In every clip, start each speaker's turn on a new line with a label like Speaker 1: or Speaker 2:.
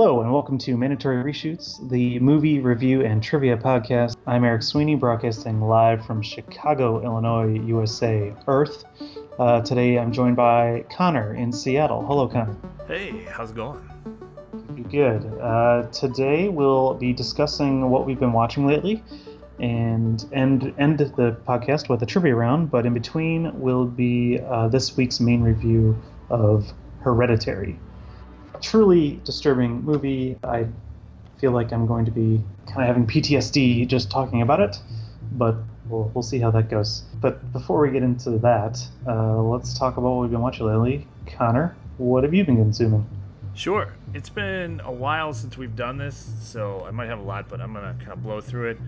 Speaker 1: Hello, and welcome to Mandatory Reshoots, the movie review and trivia podcast. I'm Eric Sweeney, broadcasting live from Chicago, Illinois, USA, Earth. Uh, today I'm joined by Connor in Seattle. Hello, Connor.
Speaker 2: Hey, how's it going?
Speaker 1: Good. Uh, today we'll be discussing what we've been watching lately and end, end the podcast with a trivia round, but in between will be uh, this week's main review of Hereditary truly disturbing movie. I feel like I'm going to be kind of having PTSD just talking about it, but we'll, we'll see how that goes. But before we get into that, uh, let's talk about what we've been watching lately. Connor, what have you been consuming?
Speaker 2: Sure. It's been a while since we've done this, so I might have a lot, but I'm going to kind of blow through it.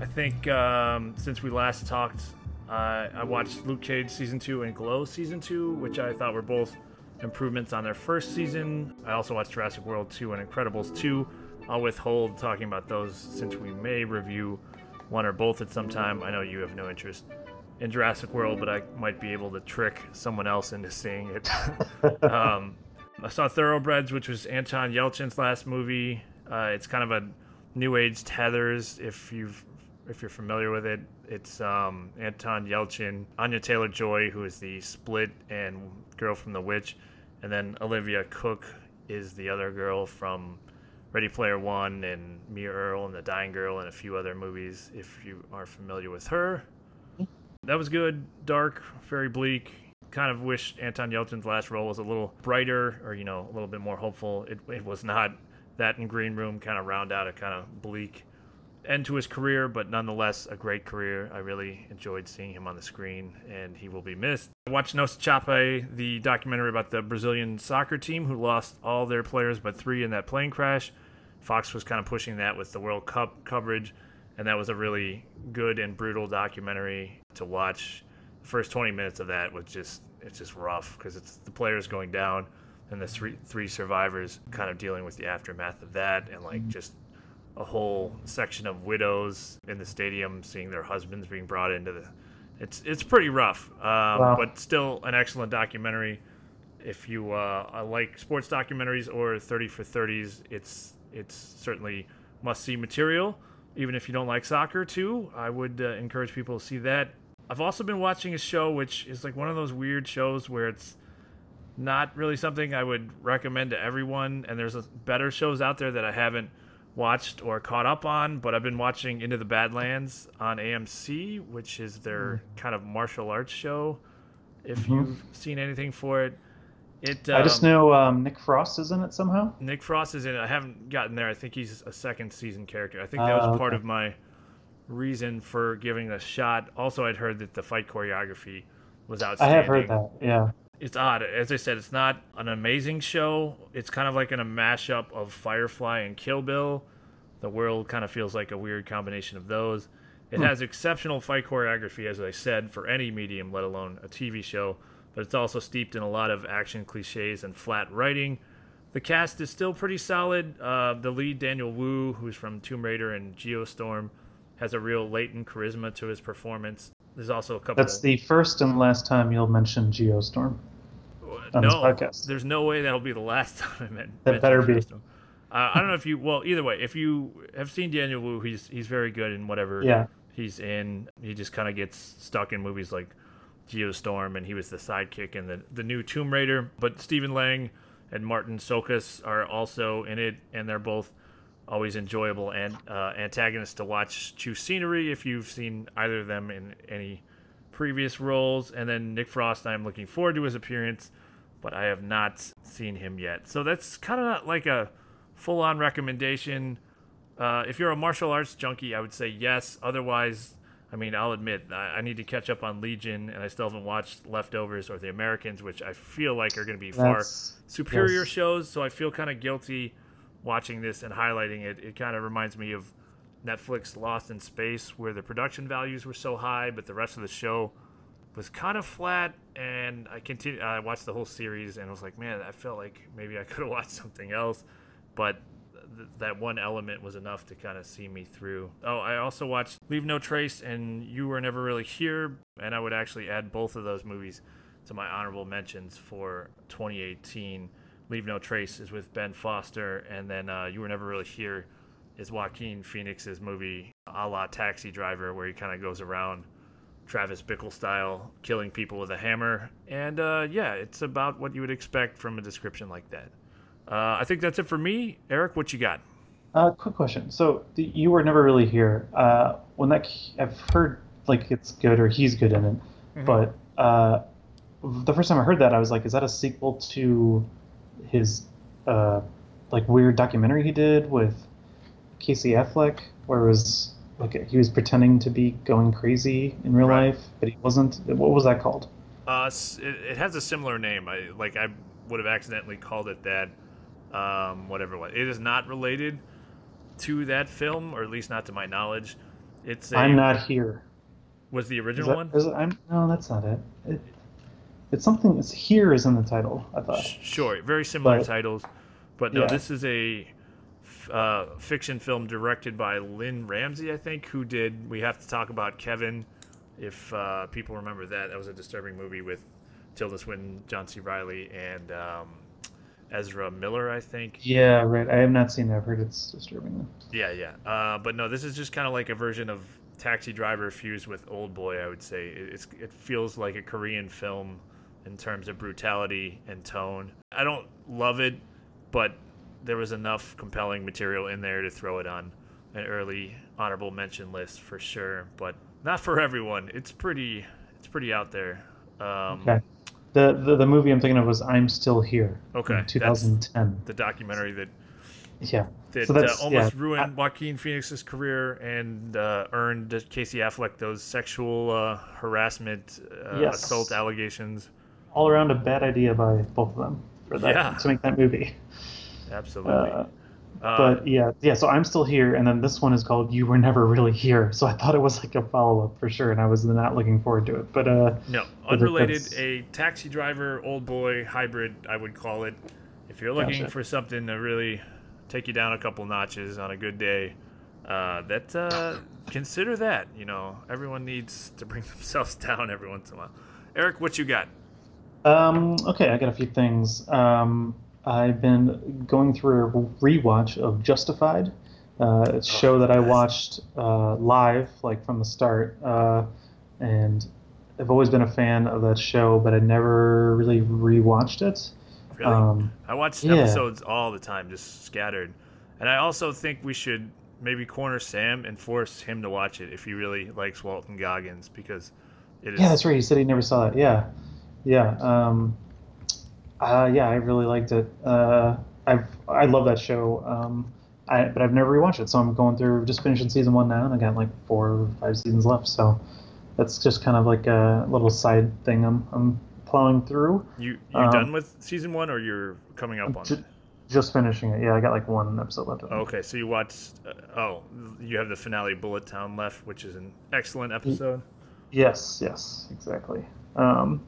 Speaker 2: I think um, since we last talked, uh, I watched Luke Cage Season 2 and Glow Season 2, which I thought were both improvements on their first season. I also watched Jurassic World 2 and Incredibles 2. I'll withhold talking about those since we may review one or both at some time. I know you have no interest in Jurassic World, but I might be able to trick someone else into seeing it. um, I saw Thoroughbreds, which was Anton Yelchin's last movie. Uh, it's kind of a new age Heathers, if you've if you're familiar with it. It's um, Anton Yelchin, Anya Taylor Joy, who is the Split and girl from The Witch, and then Olivia Cooke is the other girl from Ready Player One and Mia Earl and The Dying Girl and a few other movies. If you are familiar with her, that was good. Dark, very bleak. Kind of wish Anton Yelchin's last role was a little brighter or you know a little bit more hopeful. It, it was not. That in Green Room kind of round out a kind of bleak end to his career, but nonetheless a great career. I really enjoyed seeing him on the screen, and he will be missed. I watched Nossa Chape, the documentary about the Brazilian soccer team who lost all their players but three in that plane crash. Fox was kind of pushing that with the World Cup coverage, and that was a really good and brutal documentary to watch. The first 20 minutes of that was just it's just rough because it's the players going down and the three three survivors kind of dealing with the aftermath of that and like mm-hmm. just a whole section of widows in the stadium seeing their husbands being brought into the. It's it's pretty rough, um, wow. but still an excellent documentary. If you uh, like sports documentaries or 30 for 30s, it's it's certainly must see material. Even if you don't like soccer, too, I would uh, encourage people to see that. I've also been watching a show which is like one of those weird shows where it's not really something I would recommend to everyone, and there's better shows out there that I haven't watched or caught up on, but I've been watching Into the Badlands on AMC, which is their mm. kind of martial arts show. If mm-hmm. you've seen anything for it, it.
Speaker 1: Um, I just um, know um, Nick Frost is in it somehow.
Speaker 2: Nick Frost is in it. I haven't gotten there. I think he's a second season character. I think that was uh, okay. part of my reason for giving it a shot. Also, I'd heard that the fight choreography was outstanding.
Speaker 1: I have heard that. Yeah
Speaker 2: it's odd. As I said, it's not an amazing show. It's kind of like in a mashup of Firefly and Kill Bill. The world kind of feels like a weird combination of those. It hmm. has exceptional fight choreography, as I said, for any medium, let alone a TV show, but it's also steeped in a lot of action cliches and flat writing. The cast is still pretty solid. Uh, the lead, Daniel Wu, who's from Tomb Raider and Geostorm, has a real latent charisma to his performance. There's also a couple.
Speaker 1: That's the first and last time you'll mention Geostorm
Speaker 2: on no, this podcast. There's no way that'll be the last time I met.
Speaker 1: That better be.
Speaker 2: Uh, I don't know if you. Well, either way, if you have seen Daniel Wu, he's he's very good in whatever
Speaker 1: yeah.
Speaker 2: he's in. He just kind of gets stuck in movies like Geostorm, and he was the sidekick in the the new Tomb Raider. But Stephen Lang and Martin Csokas are also in it, and they're both always enjoyable and uh, antagonists to watch. chew scenery if you've seen either of them in any previous roles. And then Nick Frost, I'm looking forward to his appearance, but I have not seen him yet. So that's kind of not like a full on recommendation. Uh, if you're a martial arts junkie, I would say yes. Otherwise, I mean, I'll admit I, I, need to catch up on Legion, and I still haven't watched Leftovers or The Americans, which I feel like are going to be far That's, superior yes. shows. So I feel kind of guilty watching this and highlighting it. It kind of reminds me of Netflix Lost in Space, where the production values were so high, but the rest of the show was kind of flat. And I continued, I watched the whole series, and I was like, man, I felt like maybe I could have watched something else, but th- that one element was enough to kind of see me through. Oh, I also watched Leave No Trace and You Were Never Really Here, and I would actually add both of those movies to my honorable mentions for 2018. Leave No Trace is with Ben Foster, and then uh, You Were Never Really Here is Joaquin Phoenix's movie a la Taxi Driver, where he kind of goes around Travis Bickle style, killing people with a hammer. And uh, yeah, it's about what you would expect from a description like that. Uh, I think that's it for me. Eric, what you got?
Speaker 1: Uh, quick question. So the, you were never really here. Uh, when that I've heard like it's good or he's good in it, mm-hmm. but uh, the first time I heard that, I was like, is that a sequel to his uh, like weird documentary he did with Casey Affleck, where it was like he was pretending to be going crazy in real right. life, but he wasn't. What was that called?
Speaker 2: Uh, it, it has a similar name. I like I would have accidentally called it that. Um, whatever it was. It is not related to that film, or at least not to my knowledge. It's
Speaker 1: i am not here.
Speaker 2: Was the original
Speaker 1: that,
Speaker 2: one?
Speaker 1: Is it, I'm, no, that's not it. it. It's something. It's here is in the title. I thought.
Speaker 2: Sure, very similar but, titles, but no, yeah. this is a uh, fiction film directed by Lynne Ramsay, I think, who did We Have to Talk About Kevin. If uh, people remember that, that was a disturbing movie with Tilda Swinton, John C. Reilly, and um, Ezra Miller, I think.
Speaker 1: Yeah, right. I have not seen that. I've heard it's disturbing.
Speaker 2: Yeah, yeah. Uh, but no, this is just kind of like a version of Taxi Driver fused with Old Boy. I would say it's it feels like a Korean film in terms of brutality and tone. I don't love it, but there was enough compelling material in there to throw it on an early honorable mention list for sure, but not for everyone. It's pretty it's pretty out there. Um,
Speaker 1: okay. The, the, the movie I'm thinking of was I'm Still Here.
Speaker 2: Okay.
Speaker 1: 2010.
Speaker 2: the documentary that
Speaker 1: yeah
Speaker 2: that so uh, almost yeah. ruined Joaquin Phoenix's career and uh, earned Casey Affleck those sexual uh, harassment uh, yes. assault allegations.
Speaker 1: All around a bad idea by both of them for that yeah. to make that movie.
Speaker 2: Absolutely. Uh,
Speaker 1: but yeah, yeah. So I'm still here, and then this one is called "You Were Never Really Here." So I thought it was like a follow up for sure, and I was not looking forward to it. But uh,
Speaker 2: no, unrelated. A taxi driver, old boy hybrid, I would call it. If you're looking gotcha. for something to really take you down a couple notches on a good day, uh, that uh, consider that. You know, everyone needs to bring themselves down every once in a while. Eric, what you got?
Speaker 1: Um, okay, I got a few things. Um, I've been going through a rewatch of Justified. Uh, it's a show oh, that I watched uh, live, like from the start, uh, and I've always been a fan of that show, but I never really rewatched it.
Speaker 2: Really? Um, I watch yeah. episodes all the time, just scattered. And I also think we should maybe corner Sam and force him to watch it if he really likes Walton Goggins because it is.
Speaker 1: Yeah, that's right. He said he never saw it. Yeah, yeah. Um, uh, yeah, I really liked it. Uh, I've I love that show. Um, I, but I've never rewatched it, so I'm going through just finishing season one now, and I got like four or five seasons left. So that's just kind of like a little side thing I'm I'm plowing through.
Speaker 2: You you um, done with season one, or you're coming up on
Speaker 1: ju-
Speaker 2: it?
Speaker 1: Just finishing it. Yeah, I got like one episode left.
Speaker 2: okay, so you watched. Uh, oh, you have the finale, Bullet Town, left, which is an excellent episode.
Speaker 1: Yes, yes, exactly. Um,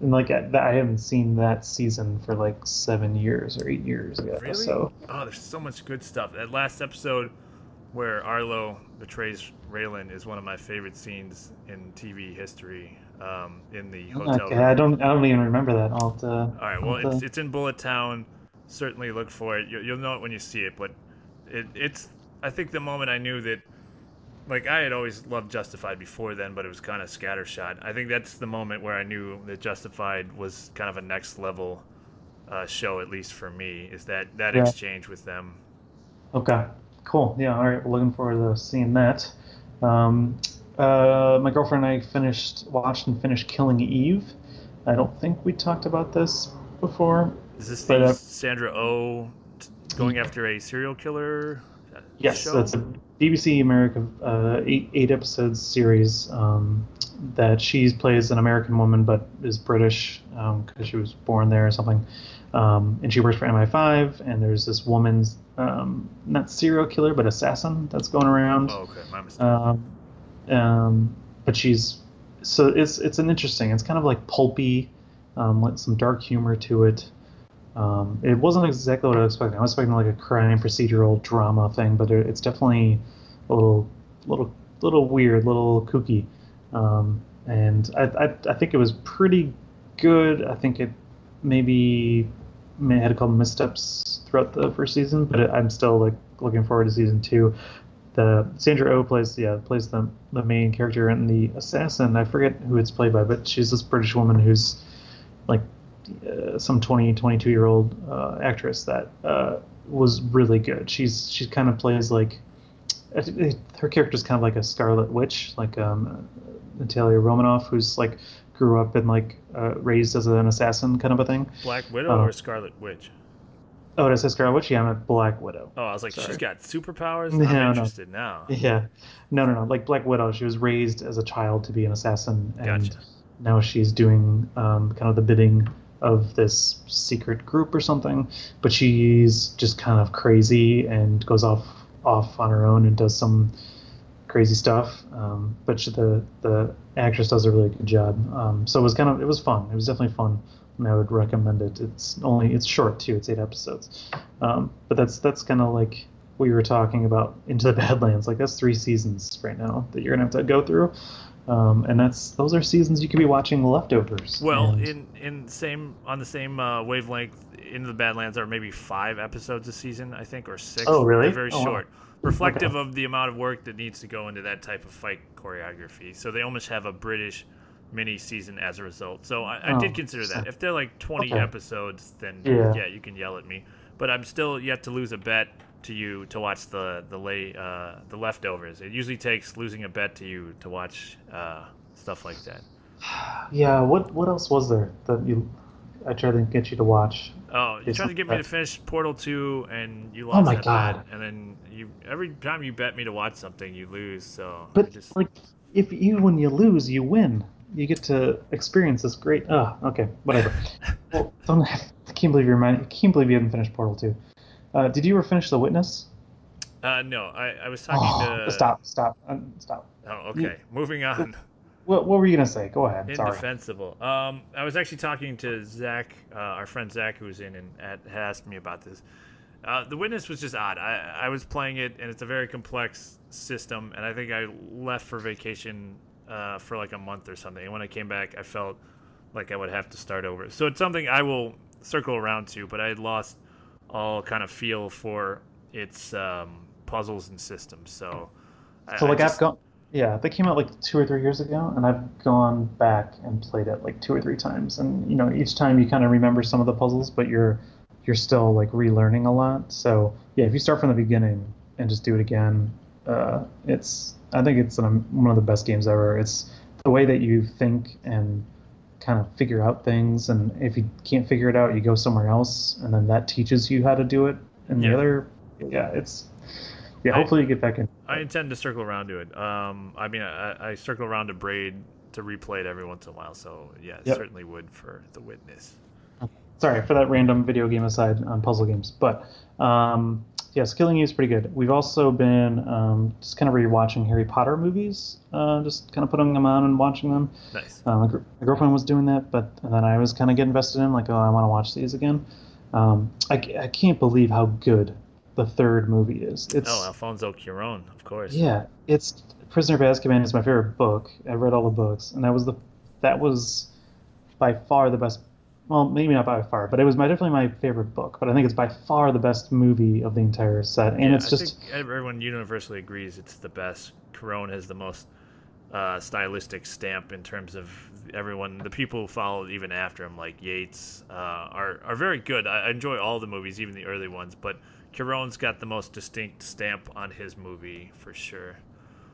Speaker 1: and like I, I haven't seen that season for like seven years or eight years ago.
Speaker 2: Really?
Speaker 1: So
Speaker 2: oh, there's so much good stuff. That last episode where Arlo betrays Raylan is one of my favorite scenes in TV history. Um, in the hotel.
Speaker 1: Okay, room. I don't. I don't even remember that. I'll to,
Speaker 2: All right. Well, it's, to... it's in Bullet Town. Certainly look for it. You, you'll know it when you see it. But it, it's. I think the moment I knew that like I had always loved Justified before then, but it was kind of scattershot. I think that's the moment where I knew that Justified was kind of a next level uh, show, at least for me. Is that that yeah. exchange with them?
Speaker 1: Okay, cool. Yeah, all right. We're looking forward to seeing that. Um, uh, my girlfriend and I finished, watched and finished Killing Eve. I don't think we talked about this before.
Speaker 2: Is this the uh, Sandra O oh going after a serial killer?
Speaker 1: Yes, show? that's a BBC America uh, eight eight episodes series um, that she plays an American woman but is British because um, she was born there or something, um, and she works for MI5. And there's this woman's um, not serial killer but assassin that's going around.
Speaker 2: Oh, okay, my mistake.
Speaker 1: Um, um, but she's so it's it's an interesting. It's kind of like pulpy, um, some dark humor to it. Um, it wasn't exactly what I was expecting. I was expecting like a crime procedural drama thing, but it, it's definitely a little, little, little weird, little kooky. Um, and I, I, I think it was pretty good. I think it maybe may had a couple missteps throughout the first season, but it, I'm still like looking forward to season two. The Sandra O oh plays yeah plays the the main character and the assassin. I forget who it's played by, but she's this British woman who's like uh, some 20 22 year old uh, actress that uh, was really good. She's she kind of plays like her character is kind of like a Scarlet Witch, like um, Natalia Romanoff, who's like grew up and like uh, raised as an assassin kind of a thing.
Speaker 2: Black Widow uh, or Scarlet Witch?
Speaker 1: Oh, did I say Scarlet Witch? Yeah, I'm a Black Widow.
Speaker 2: Oh, I was like, Sorry. she's got superpowers. No, I'm interested
Speaker 1: no.
Speaker 2: now.
Speaker 1: Yeah, no, no, no. Like Black Widow, she was raised as a child to be an assassin, and
Speaker 2: gotcha.
Speaker 1: now she's doing um, kind of the bidding of this secret group or something. But she's just kind of crazy and goes off off on her own and does some crazy stuff. Um, but she, the the actress does a really good job. Um, so it was kind of it was fun. It was definitely fun, and I would recommend it. It's only it's short too. It's eight episodes, um, but that's that's kind of like we were talking about Into the Badlands. Like that's three seasons right now that you're gonna have to go through. Um, and that's those are seasons you could be watching leftovers.
Speaker 2: Well,
Speaker 1: and...
Speaker 2: in in same on the same uh, wavelength, Into the Badlands are maybe five episodes a season, I think, or six.
Speaker 1: Oh, really?
Speaker 2: They're very
Speaker 1: oh,
Speaker 2: short. Wow reflective okay. of the amount of work that needs to go into that type of fight choreography. So they almost have a British mini season as a result. So I, I oh, did consider that. If they're like 20 okay. episodes, then yeah. yeah. you can yell at me. But I'm still yet to lose a bet to you to watch the the lay uh, the leftovers. It usually takes losing a bet to you to watch uh, stuff like that.
Speaker 1: Yeah. What what else was there that you I tried to get you to watch?
Speaker 2: Oh, you tried to get me to finish Portal Two, and you lost. Oh
Speaker 1: my god! Bet,
Speaker 2: and then you every time you bet me to watch something, you lose. So,
Speaker 1: but just... like, if you when you lose, you win. You get to experience this great. Oh, okay, whatever. well, I can't believe you're. I can't believe you haven't finished Portal Two. Uh, did you ever finish The Witness?
Speaker 2: Uh, no, I, I was talking
Speaker 1: oh,
Speaker 2: to.
Speaker 1: Stop! Stop! Uh, stop!
Speaker 2: Oh, okay. You, Moving on.
Speaker 1: What, what were you gonna say? Go ahead.
Speaker 2: Indefensible. Sorry. Um, I was actually talking to Zach, uh, our friend Zach, who was in and had, had asked me about this. Uh, the Witness was just odd. I, I was playing it, and it's a very complex system. And I think I left for vacation uh, for like a month or something. And when I came back, I felt like I would have to start over. So it's something I will circle around to. But I had lost all kind of feel for its um, puzzles and systems. So,
Speaker 1: so I, like I I've gone yeah, they came out like two or three years ago, and I've gone back and played it like two or three times. And you know, each time you kind of remember some of the puzzles, but you're you're still like relearning a lot. So yeah, if you start from the beginning and just do it again, uh, it's I think it's an, one of the best games ever. It's the way that you think and kind of figure out things, and if you can't figure it out, you go somewhere else, and then that teaches you how to do it. And yeah. the other, yeah, it's yeah, hopefully I, you get back in.
Speaker 2: I intend to circle around to it. Um, I mean, I, I, circle around to Braid to replay it every once in a while. So yeah, yep. certainly would for The Witness.
Speaker 1: Sorry for that random video game aside on puzzle games, but um, yes, Killing Eve is pretty good. We've also been um, just kind of rewatching Harry Potter movies, uh, just kind of putting them on and watching them.
Speaker 2: Nice.
Speaker 1: Uh, my, gr- my, girlfriend was doing that, but then I was kind of getting invested in, like, oh, I want to watch these again. Um, I, I can't believe how good the third movie is. It's
Speaker 2: oh Alfonso Cuarón, of course.
Speaker 1: Yeah, it's Prisoner of Azkaban is my favorite book. I read all the books, and that was the that was by far the best. Well, maybe not by far, but it was my definitely my favorite book. But I think it's by far the best movie of the entire set, and
Speaker 2: yeah,
Speaker 1: it's just
Speaker 2: everyone universally agrees it's the best. Cuarón has the most uh, stylistic stamp in terms of everyone. The people who followed even after him, like Yates, uh, are are very good. I enjoy all the movies, even the early ones, but Cuarón's got the most distinct stamp on his movie for sure.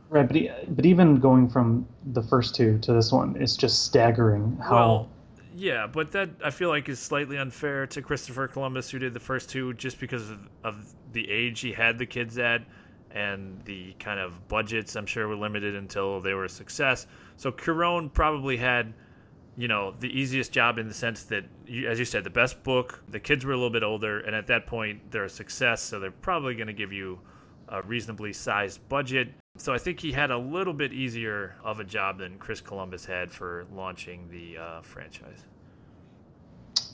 Speaker 1: Right, but he, but even going from the first two to this one, it's just staggering how.
Speaker 2: Well, yeah, but that I feel like is slightly unfair to Christopher Columbus, who did the first two, just because of, of the age he had the kids at, and the kind of budgets. I'm sure were limited until they were a success. So Cuarón probably had you know the easiest job in the sense that as you said the best book the kids were a little bit older and at that point they're a success so they're probably going to give you a reasonably sized budget so i think he had a little bit easier of a job than chris columbus had for launching the uh, franchise.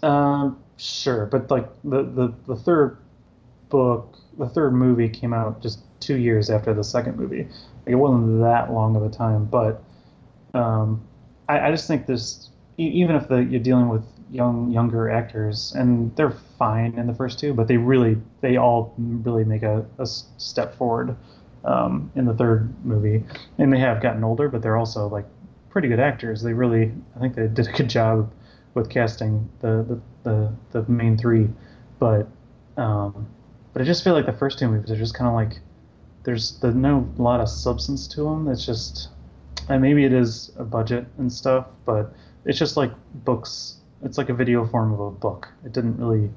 Speaker 1: Um, sure but like the, the the third book the third movie came out just two years after the second movie. Like it wasn't that long of a time but um, I, I just think this even if the, you're dealing with young younger actors, and they're fine in the first two, but they really they all really make a, a step forward um, in the third movie, and they have gotten older, but they're also like pretty good actors. They really, I think they did a good job with casting the the, the, the main three, but um, but I just feel like the first two movies are just kind of like there's there's no lot of substance to them. It's just and maybe it is a budget and stuff, but it's just like books. It's like a video form of a book. It didn't really.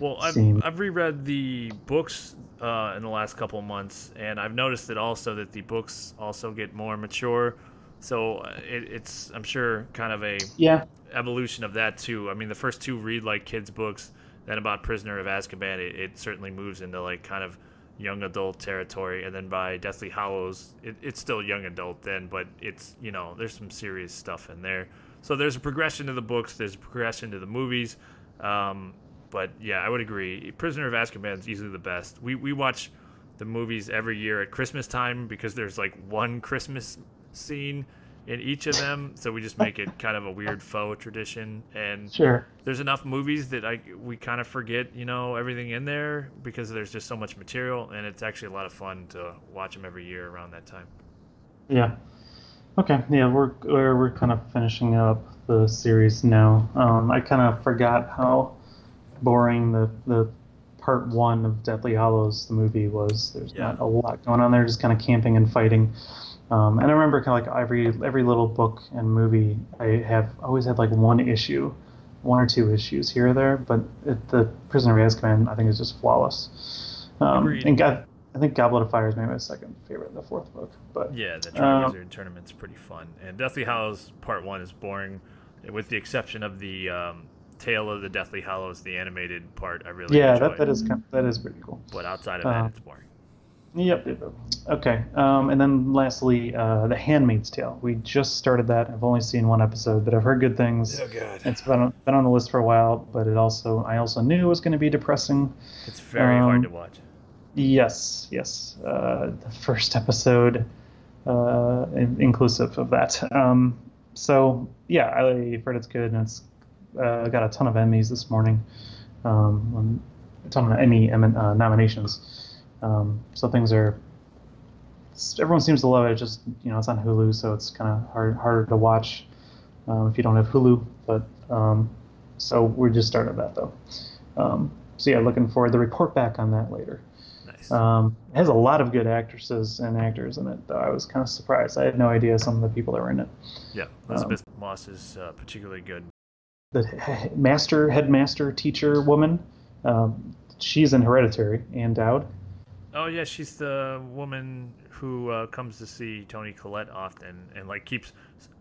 Speaker 2: Well, I've,
Speaker 1: seem...
Speaker 2: I've reread the books uh, in the last couple of months, and I've noticed it also that the books also get more mature. So uh, it, it's, I'm sure, kind of a
Speaker 1: yeah
Speaker 2: evolution of that too. I mean, the first two read like kids' books. Then about Prisoner of Azkaban, it, it certainly moves into like kind of young adult territory, and then by Deathly Hallows, it, it's still young adult then, but it's you know there's some serious stuff in there. So there's a progression to the books, there's a progression to the movies, um, but yeah, I would agree. Prisoner of Azkaban is easily the best. We we watch the movies every year at Christmas time because there's like one Christmas scene in each of them, so we just make it kind of a weird faux tradition. And
Speaker 1: sure,
Speaker 2: there's enough movies that I we kind of forget, you know, everything in there because there's just so much material, and it's actually a lot of fun to watch them every year around that time.
Speaker 1: Yeah. Okay. Yeah, we're we're, we're kind of finishing up the series now. Um, I kind of forgot how boring the the part one of Deathly Hallows, the movie was. There's yeah. not a lot going on there, just kind of camping and fighting. Um, and I remember kind of like every every little book and movie, I have always had like one issue, one or two issues here or there. But it, the Prisoner of Azkaban, I think, is just flawless. Um, and God, I think Goblet of Fire is maybe my second favorite, the fourth book. But
Speaker 2: yeah, the Triwizard uh, Tournament's pretty fun, and Deathly Hallows Part One is boring, with the exception of the um, Tale of the Deathly Hallows, the animated part. I really
Speaker 1: yeah,
Speaker 2: enjoy.
Speaker 1: that that is kind of, that is pretty cool.
Speaker 2: But outside of that, uh, it's boring.
Speaker 1: Yep. yep. Okay. Um, and then lastly, uh, The Handmaid's Tale. We just started that. I've only seen one episode, but I've heard good things.
Speaker 2: Oh, God.
Speaker 1: It's been on, been on the list for a while, but it also I also knew it was going to be depressing.
Speaker 2: It's very um, hard to watch.
Speaker 1: Yes. Yes. Uh, the first episode, uh, inclusive of that. Um, so yeah, I've heard it's good, and it's uh, got a ton of Emmys this morning. Um, a ton of Emmy uh, nominations. Um, so things are. Everyone seems to love it. Just you know, it's on Hulu, so it's kind of hard harder to watch um, if you don't have Hulu. But um, so we just started that though. Um, so yeah, looking forward to report back on that later.
Speaker 2: Nice.
Speaker 1: Um, it has a lot of good actresses and actors in it, though. I was kind of surprised. I had no idea some of the people that were in it.
Speaker 2: Yeah, Elisabeth um, Moss is uh, particularly good.
Speaker 1: The master, headmaster, teacher woman, um, she's in Hereditary, Ann Dowd.
Speaker 2: Oh yeah, she's the woman who uh, comes to see Toni Collette often and like keeps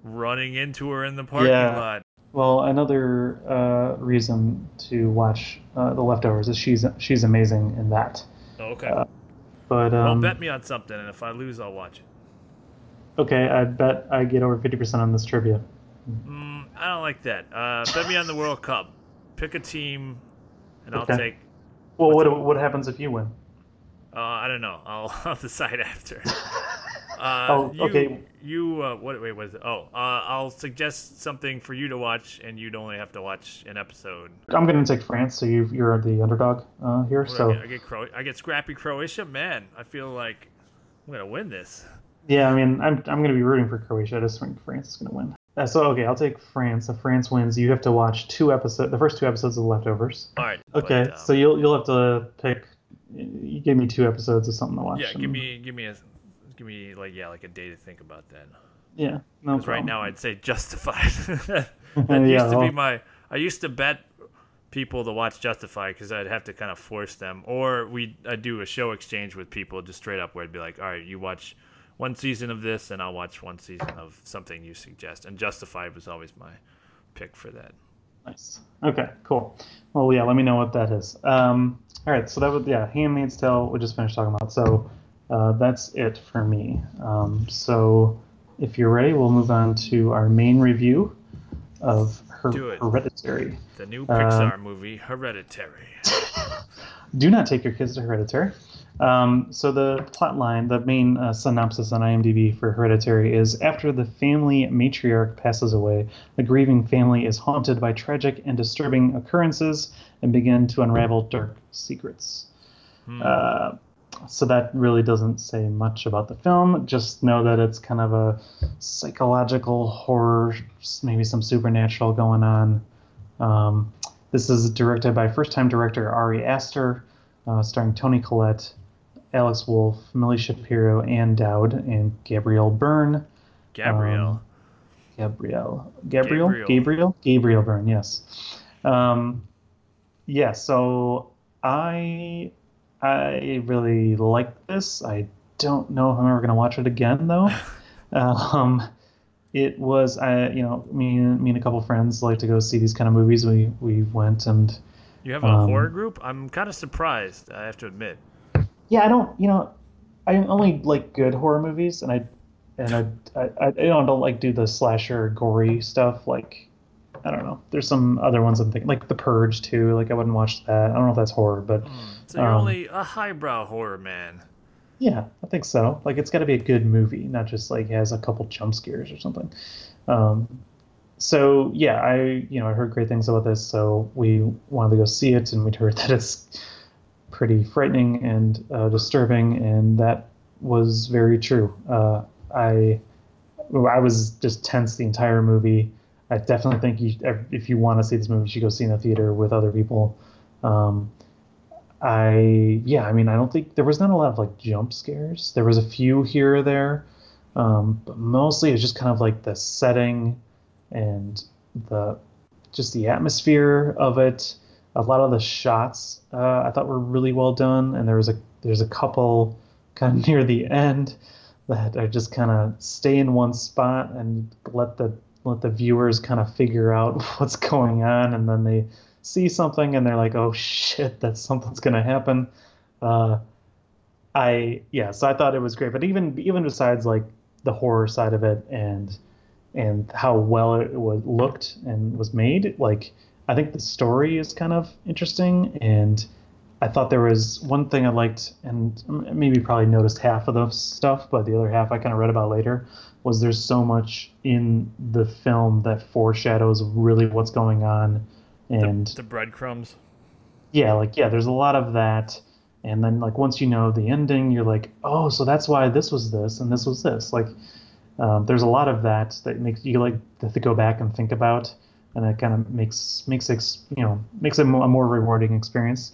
Speaker 2: running into her in the parking yeah. lot.
Speaker 1: Well, another uh, reason to watch uh, The Leftovers is she's she's amazing in that.
Speaker 2: Oh, okay.
Speaker 1: Uh, but um,
Speaker 2: well, bet me on something, and if I lose, I'll watch it.
Speaker 1: Okay, I bet I get over fifty percent on this trivia.
Speaker 2: Mm, I don't like that. Uh, bet me on the World Cup. Pick a team, and I'll take.
Speaker 1: Well, what what happens if you win?
Speaker 2: Uh, I don't know. I'll, I'll decide after.
Speaker 1: Uh, oh,
Speaker 2: you,
Speaker 1: okay.
Speaker 2: You uh, what? Wait, was it? Oh, uh, I'll suggest something for you to watch, and you'd only have to watch an episode.
Speaker 1: I'm going to take France, so you are the underdog uh, here.
Speaker 2: What
Speaker 1: so
Speaker 2: I get, I get, Cro- I get scrappy Croatia. Man, I feel like I'm going to win this.
Speaker 1: Yeah, I mean, I'm I'm going to be rooting for Croatia. I just think France is going to win. Uh, so okay, I'll take France. If France wins, you have to watch two episodes, the first two episodes of The Leftovers.
Speaker 2: All right.
Speaker 1: Okay,
Speaker 2: but, um,
Speaker 1: so you'll you'll have to pick you give me two episodes of something to watch.
Speaker 2: Yeah, give me give me a give me like yeah like a day to think about that.
Speaker 1: Yeah, no
Speaker 2: Because right now I'd say Justified. that yeah, used to well, be my. I used to bet people to watch Justified because I'd have to kind of force them, or we I'd do a show exchange with people just straight up where I'd be like, all right, you watch one season of this, and I'll watch one season of something you suggest. And Justified was always my pick for that.
Speaker 1: Nice. Okay, cool. Well, yeah, let me know what that is. Um, all right, so that was yeah, Handmaid's Tale. We just finished talking about. So uh, that's it for me. Um, so if you're ready, we'll move on to our main review. Of Her-
Speaker 2: Do it.
Speaker 1: Hereditary.
Speaker 2: The new Pixar movie, Hereditary.
Speaker 1: Do not take your kids to Hereditary. Um, so the plot line, the main uh, synopsis on IMDb for Hereditary is: after the family matriarch passes away, the grieving family is haunted by tragic and disturbing occurrences and begin to unravel dark secrets.
Speaker 2: Hmm.
Speaker 1: Uh, so that really doesn't say much about the film. Just know that it's kind of a psychological horror, maybe some supernatural going on. Um, this is directed by first-time director Ari Aster, uh, starring Toni Collette, Alex Wolff, Milly Shapiro, Ann Dowd, and Gabrielle Byrne.
Speaker 2: Gabrielle.
Speaker 1: um, Gabrielle. Gabriel?
Speaker 2: Gabriel.
Speaker 1: Gabriel? Gabriel Byrne, yes. Um, yeah, so I I really like this. I don't know if I'm ever going to watch it again, though. um, it was, I, you know, me, and- me and a couple friends like to go see these kind of movies. We we went and
Speaker 2: you have a
Speaker 1: um,
Speaker 2: horror group? I'm kind of surprised, I have to admit.
Speaker 1: yeah, I don't, you know, I only like good horror movies, and I and I I, I don't, don't like do the slasher gory stuff. Like I don't know, there's some other ones I'm thinking, like The Purge too. Like I wouldn't watch that. I don't know if that's horror, but
Speaker 2: So you're
Speaker 1: Um,
Speaker 2: only a highbrow horror man.
Speaker 1: yeah, I think so. Like it's got to be a good movie, not just like has a couple jump scares or something. Um, so yeah, I you know I heard great things about this, so we wanted to go see it, and we'd heard that it's pretty frightening and uh, disturbing, and that was very true. Uh, I I was just tense the entire movie. I definitely think you, if you want to see this movie, you should go see it in the theater with other people. Um, I yeah, I mean, I don't think there was not a lot of like jump scares. There was a few here or there, um, but mostly it's just kind of like the setting and the just the atmosphere of it. A lot of the shots uh, I thought were really well done, and there was a there's a couple kind of near the end that are just kind of stay in one spot and let the let the viewers kind of figure out what's going on, and then they see something and they're like, "Oh shit, that something's gonna happen." Uh, I yeah, so I thought it was great, but even even besides like the horror side of it and and how well it was looked and was made, like I think the story is kind of interesting and. I thought there was one thing I liked, and maybe probably noticed half of the stuff, but the other half I kind of read about later. Was there's so much in the film that foreshadows really what's going on, and
Speaker 2: The breadcrumbs.
Speaker 1: yeah, like yeah, there's a lot of that, and then like once you know the ending, you're like, oh, so that's why this was this and this was this. Like, um, there's a lot of that that makes you like to go back and think about, and it kind of makes makes it you know makes it a more rewarding experience.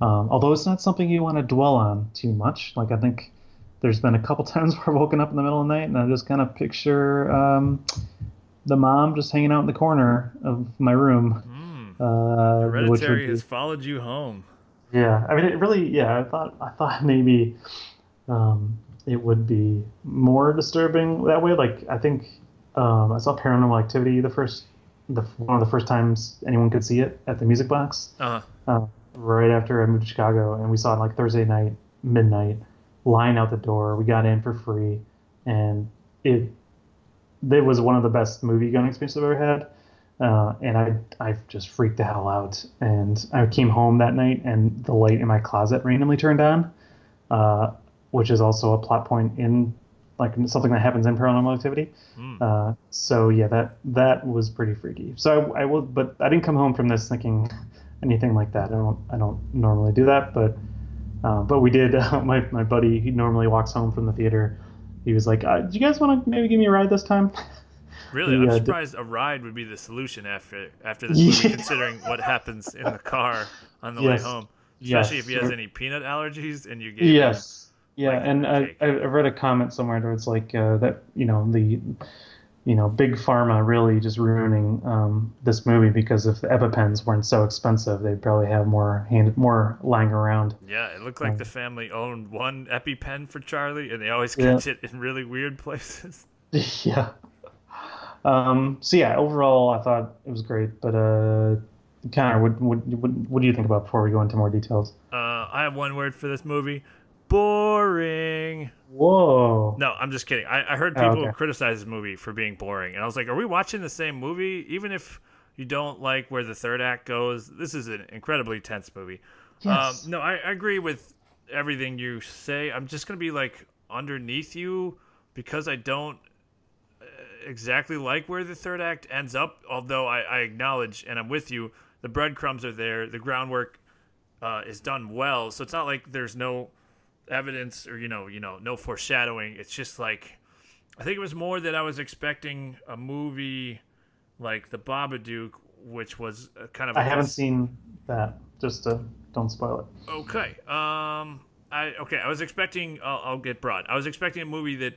Speaker 1: Um, although it's not something you want to dwell on too much. Like I think there's been a couple times where I've woken up in the middle of the night and I just kind of picture um, the mom just hanging out in the corner of my room.
Speaker 2: Mm.
Speaker 1: Uh,
Speaker 2: Hereditary
Speaker 1: be-
Speaker 2: has followed you home.
Speaker 1: yeah, I mean, it really. Yeah, I thought I thought maybe um, it would be more disturbing that way. Like I think um, I saw Paranormal Activity the first, the one of the first times anyone could see it at the Music Box,
Speaker 2: Uh,
Speaker 1: uh, right after I moved to Chicago, and we saw it like Thursday night, midnight, line out the door. We got in for free, and it it was one of the best movie going experiences I've ever had. Uh, and I I just freaked the hell out. And I came home that night, and the light in my closet randomly turned on, uh, which is also a plot point in like something that happens in Paranormal Activity.
Speaker 2: mm.
Speaker 1: Uh, so yeah, that that was pretty freaky. So I, I will, but I didn't come home from this thinking anything like that. I don't I don't normally do that, but uh, but we did. Uh, my my buddy he normally walks home from the theater. He was like, uh, "Do you guys want to maybe give me a ride this time?"
Speaker 2: Really,
Speaker 1: the,
Speaker 2: I'm
Speaker 1: uh,
Speaker 2: surprised a ride would be the solution after after this movie,
Speaker 1: Yeah.
Speaker 2: considering what happens in the car on the
Speaker 1: Yes.
Speaker 2: way home.
Speaker 1: Yes.
Speaker 2: Especially if he has any peanut allergies, and you gave
Speaker 1: Yes. Yeah,
Speaker 2: like
Speaker 1: and I. I I read a comment somewhere where it's like uh, that you know the you know big pharma really just ruining um, this movie because if the EpiPens weren't so expensive, they'd probably have more hand more lying around.
Speaker 2: Yeah, it looked like the family owned one EpiPen for Charlie, and they always
Speaker 1: Yeah.
Speaker 2: it in really weird places.
Speaker 1: yeah. Um, so yeah, overall, I thought it was great. But uh, Connor, what, what what what do you think about before we go into more details?
Speaker 2: Uh, I have one word for this movie: boring.
Speaker 1: Whoa.
Speaker 2: No, I'm just kidding. I, I heard
Speaker 1: Oh,
Speaker 2: people
Speaker 1: okay.
Speaker 2: criticize this movie for being boring, and I was like, "Are we watching the same movie? Even if you don't like where the third act goes, this is an incredibly tense movie."
Speaker 1: Yes.
Speaker 2: Um, no, I, I agree with everything you say. I'm just gonna be like underneath you because I don't uh, exactly like where the third act ends up. Although I, I acknowledge and I'm with you, the breadcrumbs are there, the groundwork uh, is done well. So it's not like there's no evidence or you know you know no foreshadowing. It's just like I think it was more that I was expecting a movie like The Babadook, which was a kind of
Speaker 1: I haven't seen that. Just to don't spoil it.
Speaker 2: Okay. Um. I okay. I was expecting. I'll, I'll get broad. I was expecting a movie that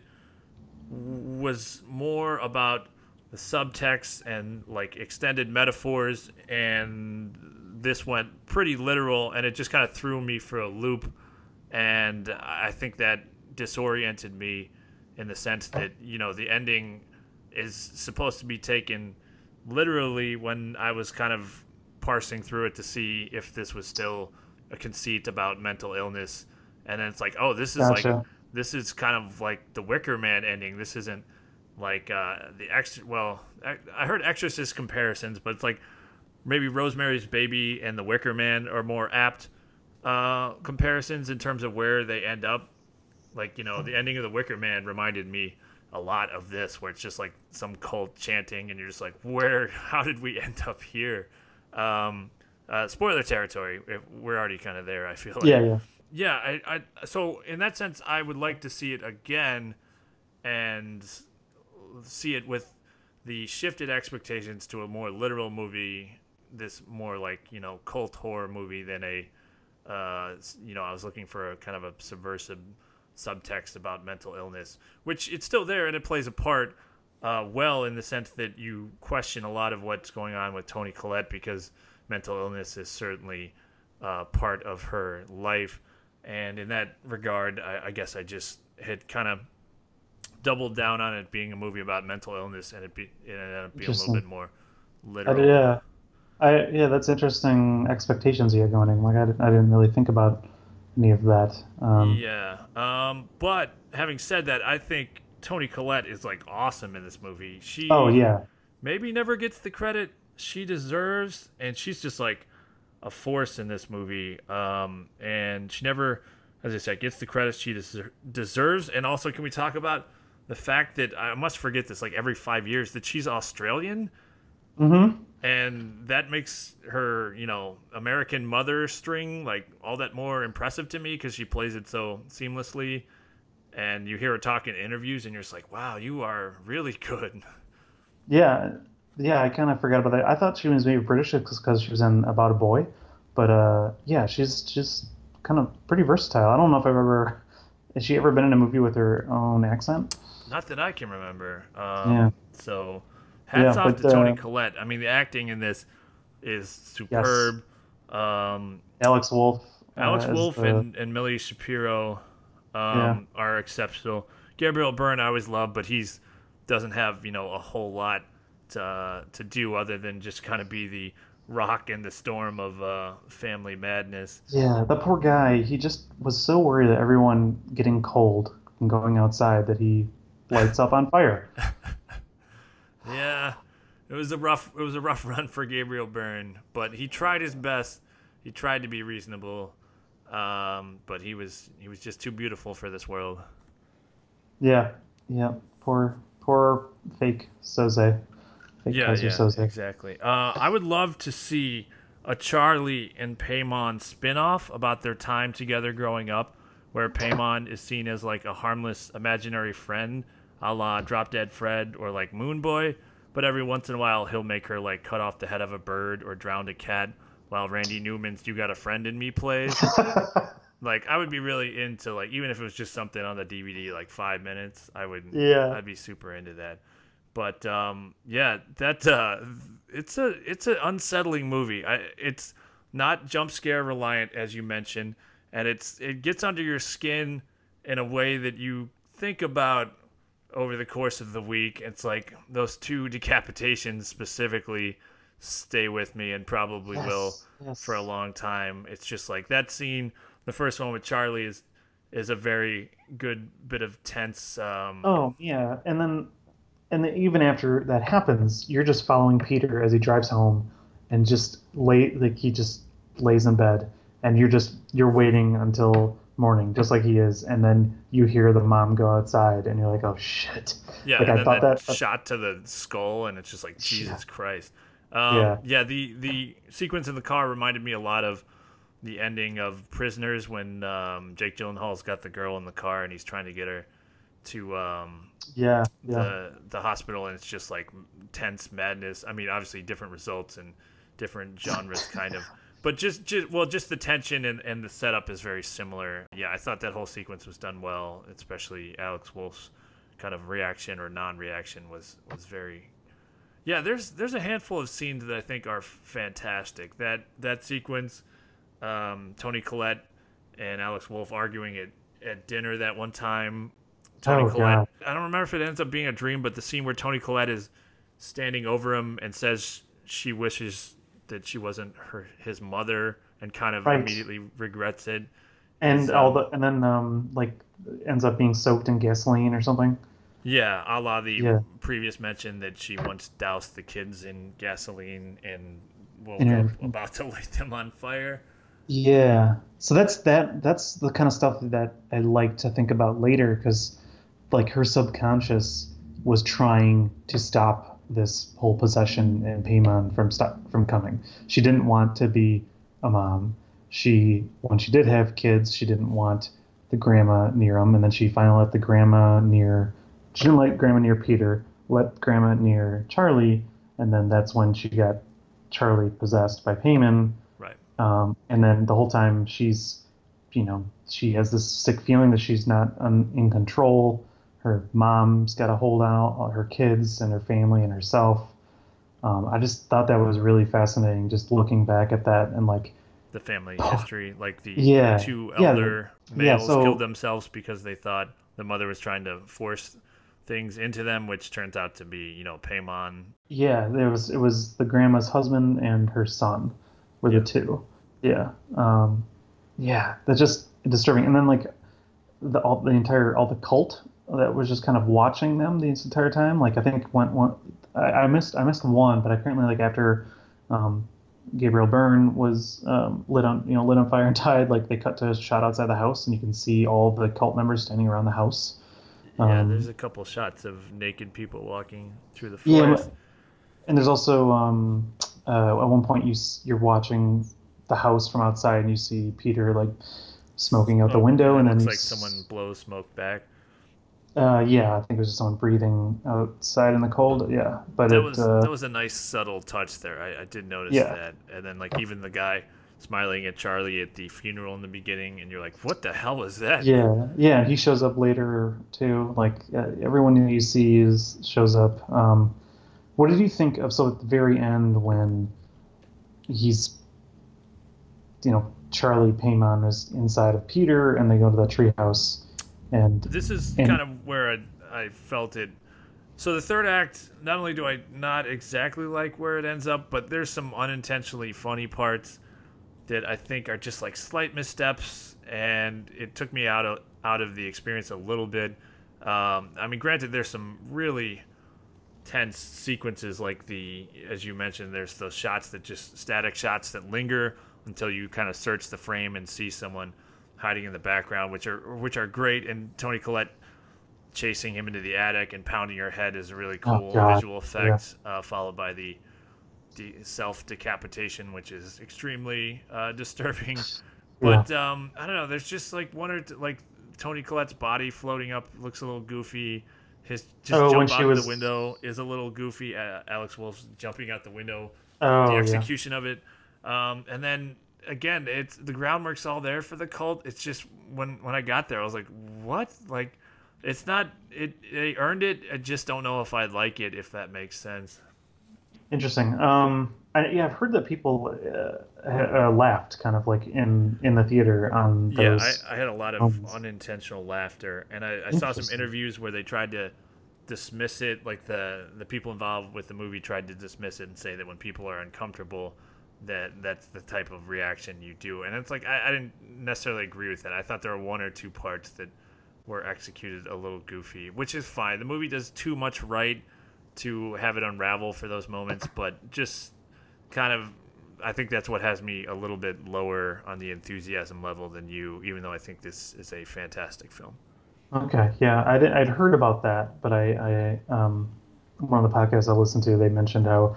Speaker 2: was more about the subtext and like extended metaphors, and this went pretty literal, and it just kind of threw me for a loop, and I think that disoriented me in the sense that you know the ending is supposed to be taken literally when I was kind of parsing through it to see if this was still a conceit about mental illness. And then it's like oh this is like this is kind of like the wicker man ending. This isn't like uh the extra well I, I heard exorcist comparisons but it's like maybe rosemary's baby and the wicker man are more apt uh comparisons in terms of where they end up like you know the ending of the wicker man reminded me a lot of this where it's just like some cult chanting and you're just like where how did we end up here um uh, spoiler territory if we're already kind of there i feel like
Speaker 1: Yeah, yeah.
Speaker 2: yeah I, I so in that sense i would like to see it again and see it with the shifted expectations to a more literal movie this more like you know cult horror movie than a uh, you know i was looking for a kind of a subversive subtext about mental illness which it's still there and it plays a part uh, well in the sense that you question a lot of what's going on with toni collette because mental illness is certainly uh, part of her life. And in that regard i, I guess i just had kind of doubled down on it being a movie about mental illness and it be it ended up being a little bit more literal.
Speaker 1: Yeah. I yeah, that's interesting expectations you had going in. Like I, didn't- I didn't really think about any of that. Um,
Speaker 2: Yeah. Um, but having said that, I think Toni Collette is like awesome in this movie. She
Speaker 1: Oh yeah.
Speaker 2: maybe never gets the credit she deserves, and she's just like a force in this movie. Um, and she never, as I said, gets the credit she deser- deserves. And also, can we talk about the fact that I must forget this like every five years that she's Australian?
Speaker 1: Mm-hmm.
Speaker 2: and that makes her you know american mother string like all that more impressive to me because she plays it so seamlessly and you hear her talk in interviews and you're just like wow you are really good
Speaker 1: Yeah, yeah. I kind of forgot about that. I thought she was maybe British because she was in About a Boy, but uh, yeah, she's just kind of pretty versatile. I don't know if I've ever has she ever been in a movie with her own accent.
Speaker 2: not that i can remember um,
Speaker 1: Yeah.
Speaker 2: so hats
Speaker 1: Yeah,
Speaker 2: off
Speaker 1: but,
Speaker 2: to toni
Speaker 1: uh,
Speaker 2: collette i mean the acting in this is superb um,
Speaker 1: Alex Wolff. uh,
Speaker 2: Alex
Speaker 1: as
Speaker 2: Wolf
Speaker 1: the-
Speaker 2: and, and Milly Shapiro um, are exceptional. Gabriel Byrne I always love, but he's doesn't have you know a whole lot to to do other than just kind of be the rock in the storm of uh, family madness.
Speaker 1: Yeah, the poor guy. He just was so worried that everyone getting cold and going outside that he lights up on fire.
Speaker 2: Yeah, it was a rough it was a rough run for Gabriel Byrne, but he tried his best. He tried to be reasonable, um, but he was he was just too beautiful for this world.
Speaker 1: Yeah, yeah. Poor, poor fake Soze. Fake
Speaker 2: yeah,
Speaker 1: Keyser
Speaker 2: yeah,
Speaker 1: Soze.
Speaker 2: exactly. Uh, I would love to see a Charlie and Paimon spin-off about their time together growing up, where Paimon is seen as like a harmless imaginary friend, a la Drop Dead Fred or like Moone Boy, but every once in a while he'll make her like cut off the head of a bird or drown a cat, while Randy Newman's "You Got a Friend in Me" plays. like I would be really into like even if it was just something on the DVD like five minutes, I would
Speaker 1: Yeah.
Speaker 2: I'd be super into that. But um, yeah, that uh, it's a it's an unsettling movie. I, it's not jump scare reliant as you mentioned, and it's it gets under your skin in a way that you think about over the course of the week. It's like those two decapitations specifically stay with me and probably will
Speaker 1: yes.
Speaker 2: for a long time. It's just like that scene. The first one with Charlie is is a very good bit of tense. Um,
Speaker 1: Oh yeah, and then and then even after that happens, you're just following Peter as he drives home, and just lay like he just lays in bed, and you're just you're waiting until morning, just like he is, and then you hear the mom go outside, and you're like, oh shit.
Speaker 2: Yeah,
Speaker 1: Like,
Speaker 2: and
Speaker 1: I
Speaker 2: then
Speaker 1: thought
Speaker 2: that,
Speaker 1: that-
Speaker 2: shot to the skull, and it's just like Jesus
Speaker 1: Yeah.
Speaker 2: Christ. Um,
Speaker 1: Yeah.
Speaker 2: yeah, the the sequence in the car reminded me a lot of the ending of Prisoners when um, Jake Gyllenhaal's got the girl in the car and he's trying to get her to um,
Speaker 1: Yeah, yeah,
Speaker 2: the the hospital, and it's just like tense madness. I mean, obviously different results and different genres, kind of. But just, just well, just the tension and, and the setup is very similar. Yeah, I thought that whole sequence was done well, especially Alex Wolff's kind of reaction or non-reaction was was very. Yeah, there's there's a handful of scenes that I think are fantastic. That that sequence, um, Toni Collette and Alex Wolff arguing at, at dinner that one time. Toni
Speaker 1: Oh,
Speaker 2: Collette.
Speaker 1: God.
Speaker 2: I don't remember if it ends up being a dream, but the scene where Toni Collette is standing over him and says she wishes that she wasn't her his mother and kind of
Speaker 1: Right.
Speaker 2: immediately regrets it.
Speaker 1: and
Speaker 2: is,
Speaker 1: all
Speaker 2: um,
Speaker 1: the and then um like ends up being soaked in gasoline or something.
Speaker 2: Yeah, a la the
Speaker 1: Yeah.
Speaker 2: previous mention that she once doused the kids in gasoline and woke
Speaker 1: Yeah.
Speaker 2: about to light them on fire.
Speaker 1: Yeah. So that's that that's the kind of stuff that I like to think about later because like her subconscious was trying to stop this whole possession and Paimon from from coming. She didn't want to be a mom. She when she did have kids, she didn't want the grandma near them and then she finally let the grandma near she didn't like grandma near Peter, let grandma near Charlie, and then that's when she got Charlie possessed by Paimon
Speaker 2: Right.
Speaker 1: um, and then the whole time she's you know she has this sick feeling that she's not un, in control her mom's got to hold out all her kids and her family and herself. Um, i just thought that was really fascinating just looking back at that and like
Speaker 2: The family history, like the
Speaker 1: Yeah,
Speaker 2: two
Speaker 1: yeah,
Speaker 2: elder
Speaker 1: yeah,
Speaker 2: males
Speaker 1: so-
Speaker 2: killed themselves because they thought the mother was trying to force things into them, which turns out to be, you know, Paimon.
Speaker 1: yeah there was it was the grandma's husband and her son were
Speaker 2: Yeah.
Speaker 1: the two. Yeah um, yeah that's just disturbing. And then like the all the entire all the cult that was just kind of watching them the entire time like i think one one i, I missed i missed one but apparently like after um, gabriel byrne was um, lit on you know lit on fire and died like they cut to a shot outside the house and you can see all the cult members standing around the house
Speaker 2: yeah,
Speaker 1: Um,
Speaker 2: there's a couple shots of naked people walking through the
Speaker 1: Yeah,
Speaker 2: forest.
Speaker 1: but- and there's also um, uh, at one point you you're watching the house from outside and you see Peter like smoking out the
Speaker 2: Oh,
Speaker 1: window
Speaker 2: yeah,
Speaker 1: and then
Speaker 2: looks like someone blows smoke back.
Speaker 1: Uh, yeah I think it was just someone breathing outside in the cold yeah but
Speaker 2: That
Speaker 1: it
Speaker 2: was
Speaker 1: uh,
Speaker 2: that was a nice subtle touch there. I, I did notice
Speaker 1: Yeah.
Speaker 2: that, and then like even the guy smiling at Charlie at the funeral in the beginning, and you're like, what the hell is that?
Speaker 1: yeah yeah he shows up later too like uh, everyone that you see is shows up um, what did you think of so at the very end when he's you know Charlie Paimon is inside of Peter and they go to the treehouse and
Speaker 2: This is
Speaker 1: And-
Speaker 2: kind of where I, I felt it. So the third act, not only do I not exactly like where it ends up, but there's some unintentionally funny parts that I think are just like slight missteps, and it took me out of out of the experience a little bit. Um, I mean, granted, there's some really tense sequences like the as you mentioned there's those shots that just static shots that linger until you kind of search the frame and see someone hiding in the background which are which are great and Toni Collette chasing him into the attic and pounding her head is a really
Speaker 1: Oh,
Speaker 2: cool
Speaker 1: God.
Speaker 2: visual effect uh, followed by the the self decapitation which is extremely uh, disturbing
Speaker 1: Yeah.
Speaker 2: but um, I don't know there's just like one or two, like Toni Collette's body floating up looks a little goofy his just
Speaker 1: Oh,
Speaker 2: jump out
Speaker 1: was-
Speaker 2: the window is a little goofy. Uh, Alex Wolff's jumping out the window,
Speaker 1: oh
Speaker 2: the
Speaker 1: yeah.
Speaker 2: execution of it, um, and then again, it's the groundwork's all there for the cult. It's just when when I got there, I was like, what? Like, it's not. It they earned it. I just don't know if I'd like it. If that makes sense.
Speaker 1: Interesting. Um, I, yeah, I've heard that people uh, ha- uh, laughed kind of like in in the theater on
Speaker 2: Yeah. I, I had a lot of
Speaker 1: moments.
Speaker 2: unintentional laughter, and I, I saw some interviews where they tried to dismiss it. Like the the people involved with the movie tried to dismiss it and say that when people are uncomfortable, that that's the type of reaction you do. And it's like I, I didn't necessarily agree with that. I thought there were one or two parts that were executed a little goofy, which is fine. The movie does too much right to have it unravel for those moments, but just kind of I think that's what has me a little bit lower on the enthusiasm level than you, even though I think this is a fantastic film.
Speaker 1: Okay, yeah, I'd, I'd heard about that, but I, I um, one of the podcasts I listened to, they mentioned how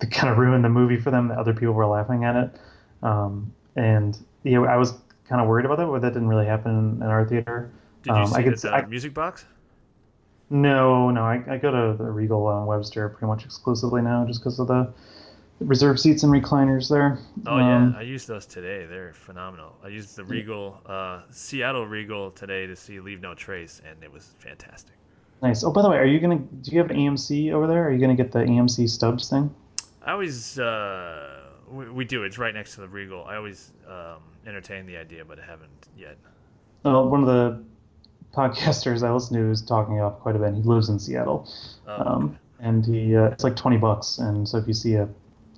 Speaker 1: they kind of ruined the movie for them. That other people were laughing at it, um, and yeah, I was kind of worried about that, but that didn't really happen in, our theater.
Speaker 2: Did you
Speaker 1: Um,
Speaker 2: see
Speaker 1: I
Speaker 2: it
Speaker 1: could
Speaker 2: at the
Speaker 1: s- I-
Speaker 2: music box?
Speaker 1: No, no, I, I go to the Regal on Webster pretty much exclusively now, just because of the reserve seats and recliners there.
Speaker 2: Oh
Speaker 1: Um,
Speaker 2: yeah, I used those today. They're phenomenal. I used the Regal, uh, Seattle Regal today to see Leave No Trace, and it was fantastic.
Speaker 1: Nice. Oh, by the way, are you gonna? Do you have an AMC over there? Are you gonna get the AMC Stubs thing?
Speaker 2: I always, uh, we, we do. It's right next to the Regal. I always um, entertain the idea, but I haven't yet.
Speaker 1: Well, one of the podcasters I listen to is talking up quite a bit. He lives in Seattle,
Speaker 2: Oh,
Speaker 1: um, and he uh, it's like twenty bucks. And so if you see a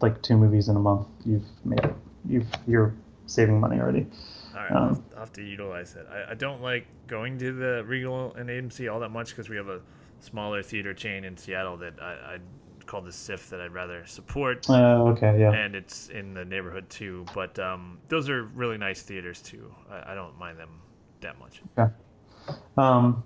Speaker 1: like two movies in a month, you've made it. You've you're saving money already.
Speaker 2: All right, I'll,
Speaker 1: um,
Speaker 2: I'll have to utilize that. I, I don't like going to the Regal and AMC all that much because we have a smaller theater chain in Seattle that I, I call the SIFF that I'd rather support.
Speaker 1: Uh, okay, yeah.
Speaker 2: and it's in the neighborhood too. But um, those are really nice theaters too. I, I don't mind them that much.
Speaker 1: Um,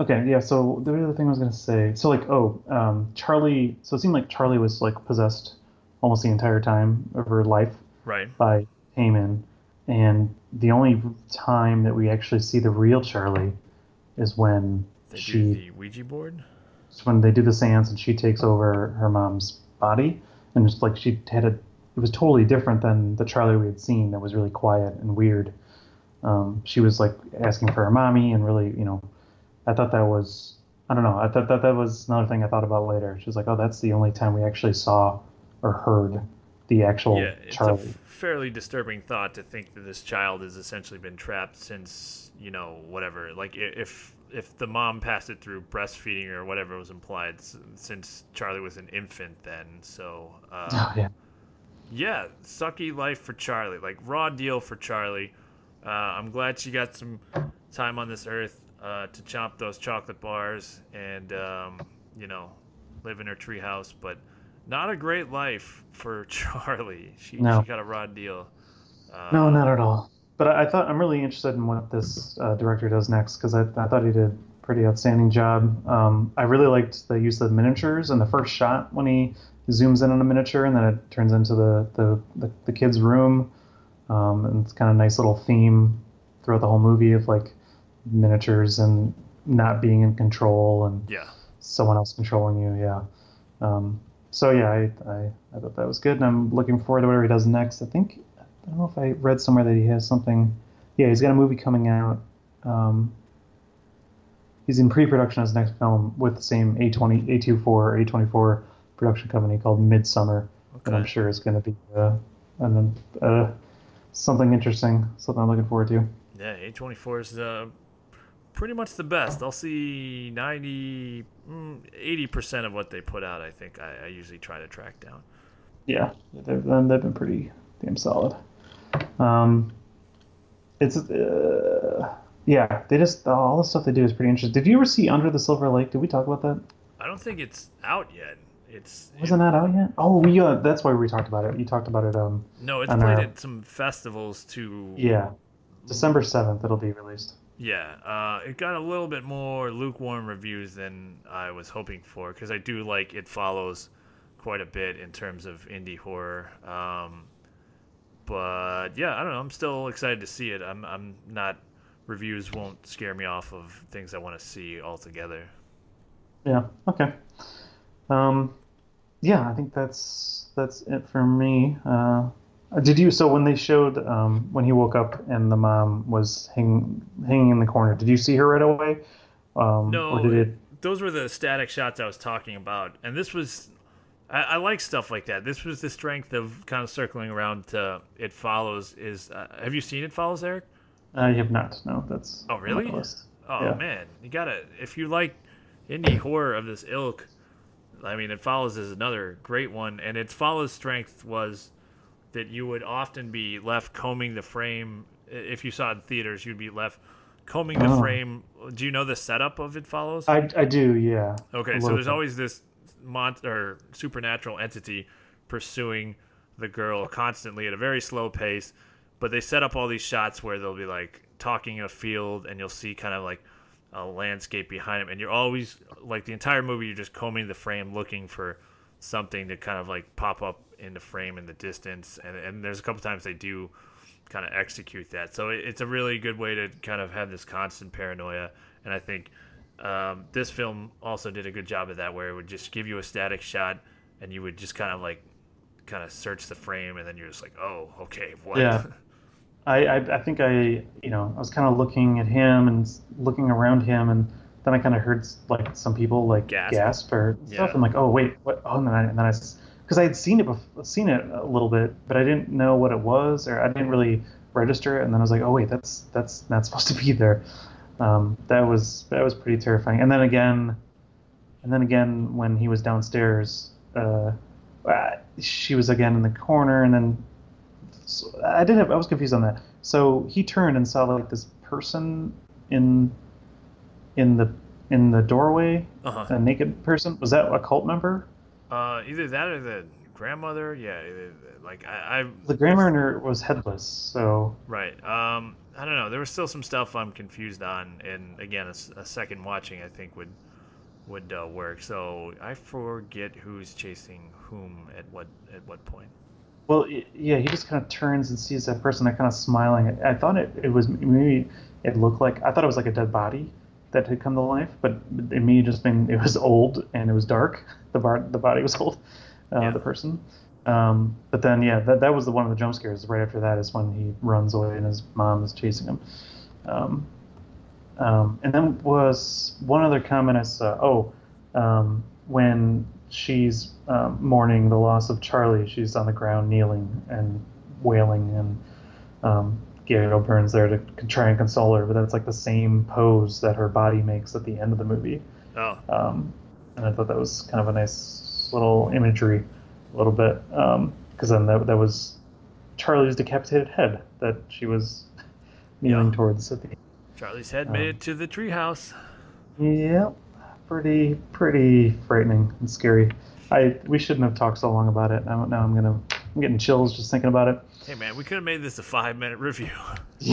Speaker 1: okay, yeah. So the other thing I was gonna say, so like, oh, um, Charlie. So it seemed like Charlie was like possessed almost the entire time of her life
Speaker 2: Right.
Speaker 1: by Heyman, and the only time that we actually see the real Charlie is when
Speaker 2: They
Speaker 1: she
Speaker 2: do the Ouija board.
Speaker 1: It's when they do the seance and she takes over her mom's body, and it's like she had a. It was totally different than the Charlie we had seen. That was really quiet and weird. Um, she was like asking for her mommy and really, you know, I thought that was. I don't know. I thought that that was another thing I thought about later. She was like, "Oh, that's the only time we actually saw or heard the actual
Speaker 2: yeah, it's a
Speaker 1: Charlie."
Speaker 2: f- fairly disturbing thought to think that this child has essentially been trapped since you know whatever. Like if if the mom passed it through breastfeeding or whatever was implied, s- since Charlie was an infant then. So. Uh,
Speaker 1: oh, yeah.
Speaker 2: yeah, sucky life for Charlie. Like raw deal for Charlie. Uh, I'm glad she got some time on this earth uh, to chomp those chocolate bars and um, you know live in her treehouse. But not a great life for Charlie. She,
Speaker 1: No.
Speaker 2: she got a raw deal. Uh,
Speaker 1: No, not at all. But I, I thought I'm really interested in what this uh, director does next because I, I thought he did a pretty outstanding job. Um, I really liked the use of miniatures in the first shot when he zooms in on a miniature and then it turns into the the, the, the kid's room. Um, and it's kind of a nice little theme throughout the whole movie of like miniatures and not being in control and
Speaker 2: Yeah.
Speaker 1: someone else controlling you. Yeah. Um, so yeah, I, I I thought that was good, and I'm looking forward to whatever he does next. I think I don't know if I read somewhere that he has something. Yeah, he's got a movie coming out. Um, he's in pre-production of his next film with the same A20, A24, or A24 production company called Midsommar, that I'm sure is going to be uh, an, uh, something interesting, something I'm looking forward to.
Speaker 2: Yeah, A24 is uh, pretty much the best. I'll see 90, mm, 80% of what they put out, I think I, I usually try to track down.
Speaker 1: Yeah, they've they've been pretty damn solid. Um, it's uh, yeah, they just all the stuff they do is pretty interesting. Did you ever see Under the Silver Lake? Did we talk about that?
Speaker 2: I don't think it's out yet. It's
Speaker 1: Wasn't that out yet? Oh, we uh, that's why we talked about it. You talked about it. Um,
Speaker 2: No, it's played
Speaker 1: uh,
Speaker 2: at some festivals too.
Speaker 1: yeah, December seventh. It'll be released.
Speaker 2: Yeah, uh, it got a little bit more lukewarm reviews than I was hoping for because I do like it follows quite a bit in terms of indie horror. Um, but yeah, I don't know. I'm still excited to see it. I'm I'm not reviews won't scare me off of things I want to see altogether.
Speaker 1: Yeah. Okay. Um, yeah, I think that's that's it for me. Uh, did you? So when they showed um, when he woke up and the mom was hanging hanging in the corner, did you see her right away? Um,
Speaker 2: No,
Speaker 1: Or did it?
Speaker 2: those were the static shots I was talking about, and this was. I, I like stuff like that. This was the strength of kind of circling around to It Follows. Is uh, have you seen It Follows, Eric?
Speaker 1: Uh, you have not. No, that's.
Speaker 2: Oh, really? Oh
Speaker 1: Yeah.
Speaker 2: man, you gotta if you like indie horror of this ilk. I mean, It Follows is another great one, and It Follows' strength was that you would often be left combing the frame. If you saw it in theaters, you'd be left combing the
Speaker 1: Oh.
Speaker 2: frame. Do you know the setup of It Follows?
Speaker 1: I, I do, yeah.
Speaker 2: Okay, so there's
Speaker 1: bit.
Speaker 2: always this mon- or supernatural entity pursuing the girl constantly at a very slow pace, but they set up all these shots where they'll be like talking in a field and you'll see kind of like a landscape behind him and you're always like the entire movie you're just combing the frame looking for something to kind of like pop up in the frame in the distance and, and there's a couple times they do kind of execute that. So it, it's a really good way to kind of have this constant paranoia and i think um, this film also did a good job of that where it would just give you a static shot and you would just kind of like kind of search the frame and then you're just like oh okay what
Speaker 1: Yeah. I, I, I think I, you know, I was kind of looking at him and looking around him, and then I kind of heard like some people like
Speaker 2: Gasp.
Speaker 1: gasp, or stuff.
Speaker 2: Yeah.
Speaker 1: I'm like, oh wait, what? Oh, and then I, and then I, because I had seen it, before, seen it a little bit, but I didn't know what it was, or I didn't really register it. And then I was like, oh wait, that's that's not supposed to be there. Um, that was that was pretty terrifying. And then again, and then again when he was downstairs, uh, uh, she was again in the corner, and then so I did have I was confused on that. So he turned and saw like this person in in the in the doorway,
Speaker 2: uh-huh.
Speaker 1: a naked person. Was that a cult member?
Speaker 2: uh, either that or the grandmother yeah like I, I
Speaker 1: The grandmother was headless, so
Speaker 2: Right. Um, I don't know. There was still some stuff I'm confused on, and again, a second watching I think would would uh, work. So I forget who's chasing whom at what at what point.
Speaker 1: well, yeah, he just kind of turns and sees that person. kind of smiling. I thought it, it was maybe it looked like I thought it was like a dead body that had come to life, but it may have just been it was old and it was dark. The bar, the body was old, uh,
Speaker 2: Yeah.
Speaker 1: the person. Um, but then yeah, that that was the one of the jump scares. Right after that is when he runs away and his mom is chasing him. Um, um, and then was one other comment I saw. Oh, um, when she's um, mourning the loss of Charlie, she's on the ground kneeling and wailing, and um, Gabriel Byrne's there to try and console her. But that's like the same pose that her body makes at the end of the movie.
Speaker 2: Oh,
Speaker 1: Um, and I thought that was kind of a nice little imagery, a little bit, because then that, that was Charlie's decapitated head that she was kneeling
Speaker 2: Yeah.
Speaker 1: towards at the end.
Speaker 2: Charlie's head
Speaker 1: Um,
Speaker 2: made it to the treehouse.
Speaker 1: Yep, pretty pretty frightening and scary. I we shouldn't have talked so long about it. Now, now I'm gonna I'm getting chills just thinking about it.
Speaker 2: Hey man, we could have made this a five minute review.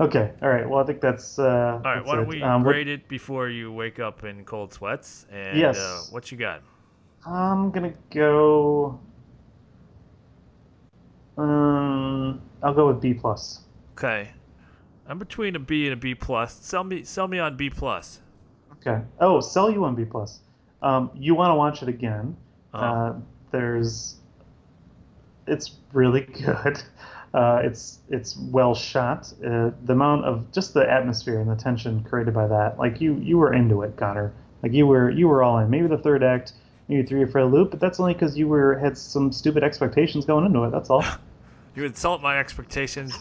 Speaker 1: okay, all right. Well, I think that's. Uh,
Speaker 2: All right,
Speaker 1: that's
Speaker 2: why don't
Speaker 1: it.
Speaker 2: we
Speaker 1: Um,
Speaker 2: rate it before you wake up in cold sweats? And
Speaker 1: Yes.
Speaker 2: uh, what you got?
Speaker 1: I'm gonna go. Um, I'll go with B plus.
Speaker 2: Okay, I'm between a B and a B plus. Sell me, sell me on B plus.
Speaker 1: Okay. Oh, sell you on B plus. Um, you want to watch it again?
Speaker 2: Uh-huh.
Speaker 1: Uh, there's, it's really good. Uh, it's it's well shot. Uh, the amount of just the atmosphere and the tension created by that, like you you were into it, Connor. Like you were you were all in. Maybe the third act, maybe three or for a loop, but that's only because you were had some stupid expectations going into it. That's all.
Speaker 2: You insult my expectations.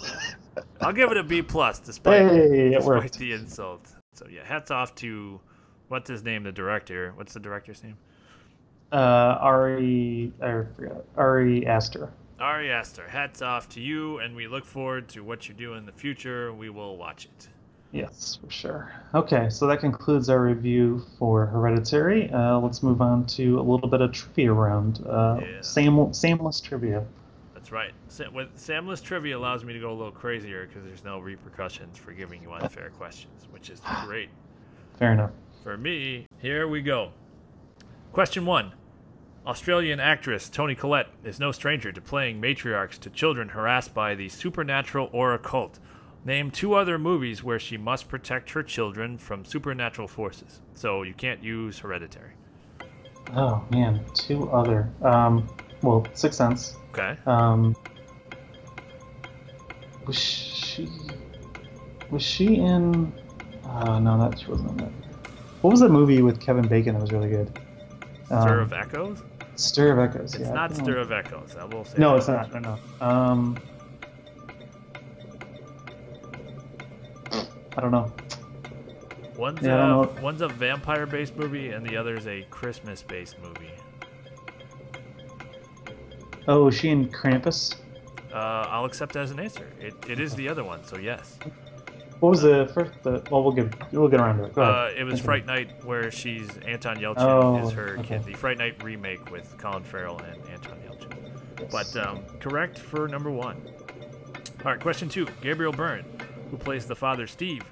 Speaker 2: I'll give it a B plus, despite
Speaker 1: hey,
Speaker 2: despite the insult. So yeah, hats off to what's his name, the director. What's the director's name?
Speaker 1: Uh, Ari, I forgot. Ari Aster.
Speaker 2: Ari Aster. Hats off to you, and we look forward to what you do in the future. We will watch it.
Speaker 1: Yes, for sure. Okay, so that concludes our review for Hereditary. Uh, let's move on to a little bit of trivia round. Uh,
Speaker 2: Yeah.
Speaker 1: same, sameless trivia.
Speaker 2: That's right. Sa- with Samless trivia allows me to go a little crazier because there's no repercussions for giving you unfair questions, which is great.
Speaker 1: Fair enough.
Speaker 2: For me, here we go. Question one Australian actress Toni Collette is no stranger to playing matriarchs to children harassed by the supernatural or occult. Name two other movies where she must protect her children from supernatural forces. So you can't use Hereditary.
Speaker 1: Oh man, two other. Um, well, Sixth Sense.
Speaker 2: Okay.
Speaker 1: Um, was she? Was she in? Uh, no, that she wasn't in that. What was that movie with Kevin Bacon that was really good?
Speaker 2: Stir
Speaker 1: Um,
Speaker 2: of Echoes?
Speaker 1: Stir of Echoes.
Speaker 2: It's
Speaker 1: yeah,
Speaker 2: not
Speaker 1: don't know.
Speaker 2: Stir of Echoes. I will say.
Speaker 1: No, it's not. No, no. Um, I don't know.
Speaker 2: One's,
Speaker 1: Yeah,
Speaker 2: a,
Speaker 1: know.
Speaker 2: one's a vampire based movie, and the other is a Christmas based movie.
Speaker 1: Oh, is she in Krampus?
Speaker 2: Uh, I'll accept that as an answer. It, it is the other one, so yes.
Speaker 1: What was the first? The, well, we'll get we'll get around to it.
Speaker 2: Uh, it was
Speaker 1: Continue.
Speaker 2: Fright Night, where she's Anton Yelchin
Speaker 1: Oh,
Speaker 2: is her
Speaker 1: okay.
Speaker 2: kid. The Fright Night remake with Colin Farrell and Anton Yelchin.
Speaker 1: Yes.
Speaker 2: But um, correct for number one. All right, question two. Gabriel Byrne, who plays the father Steve,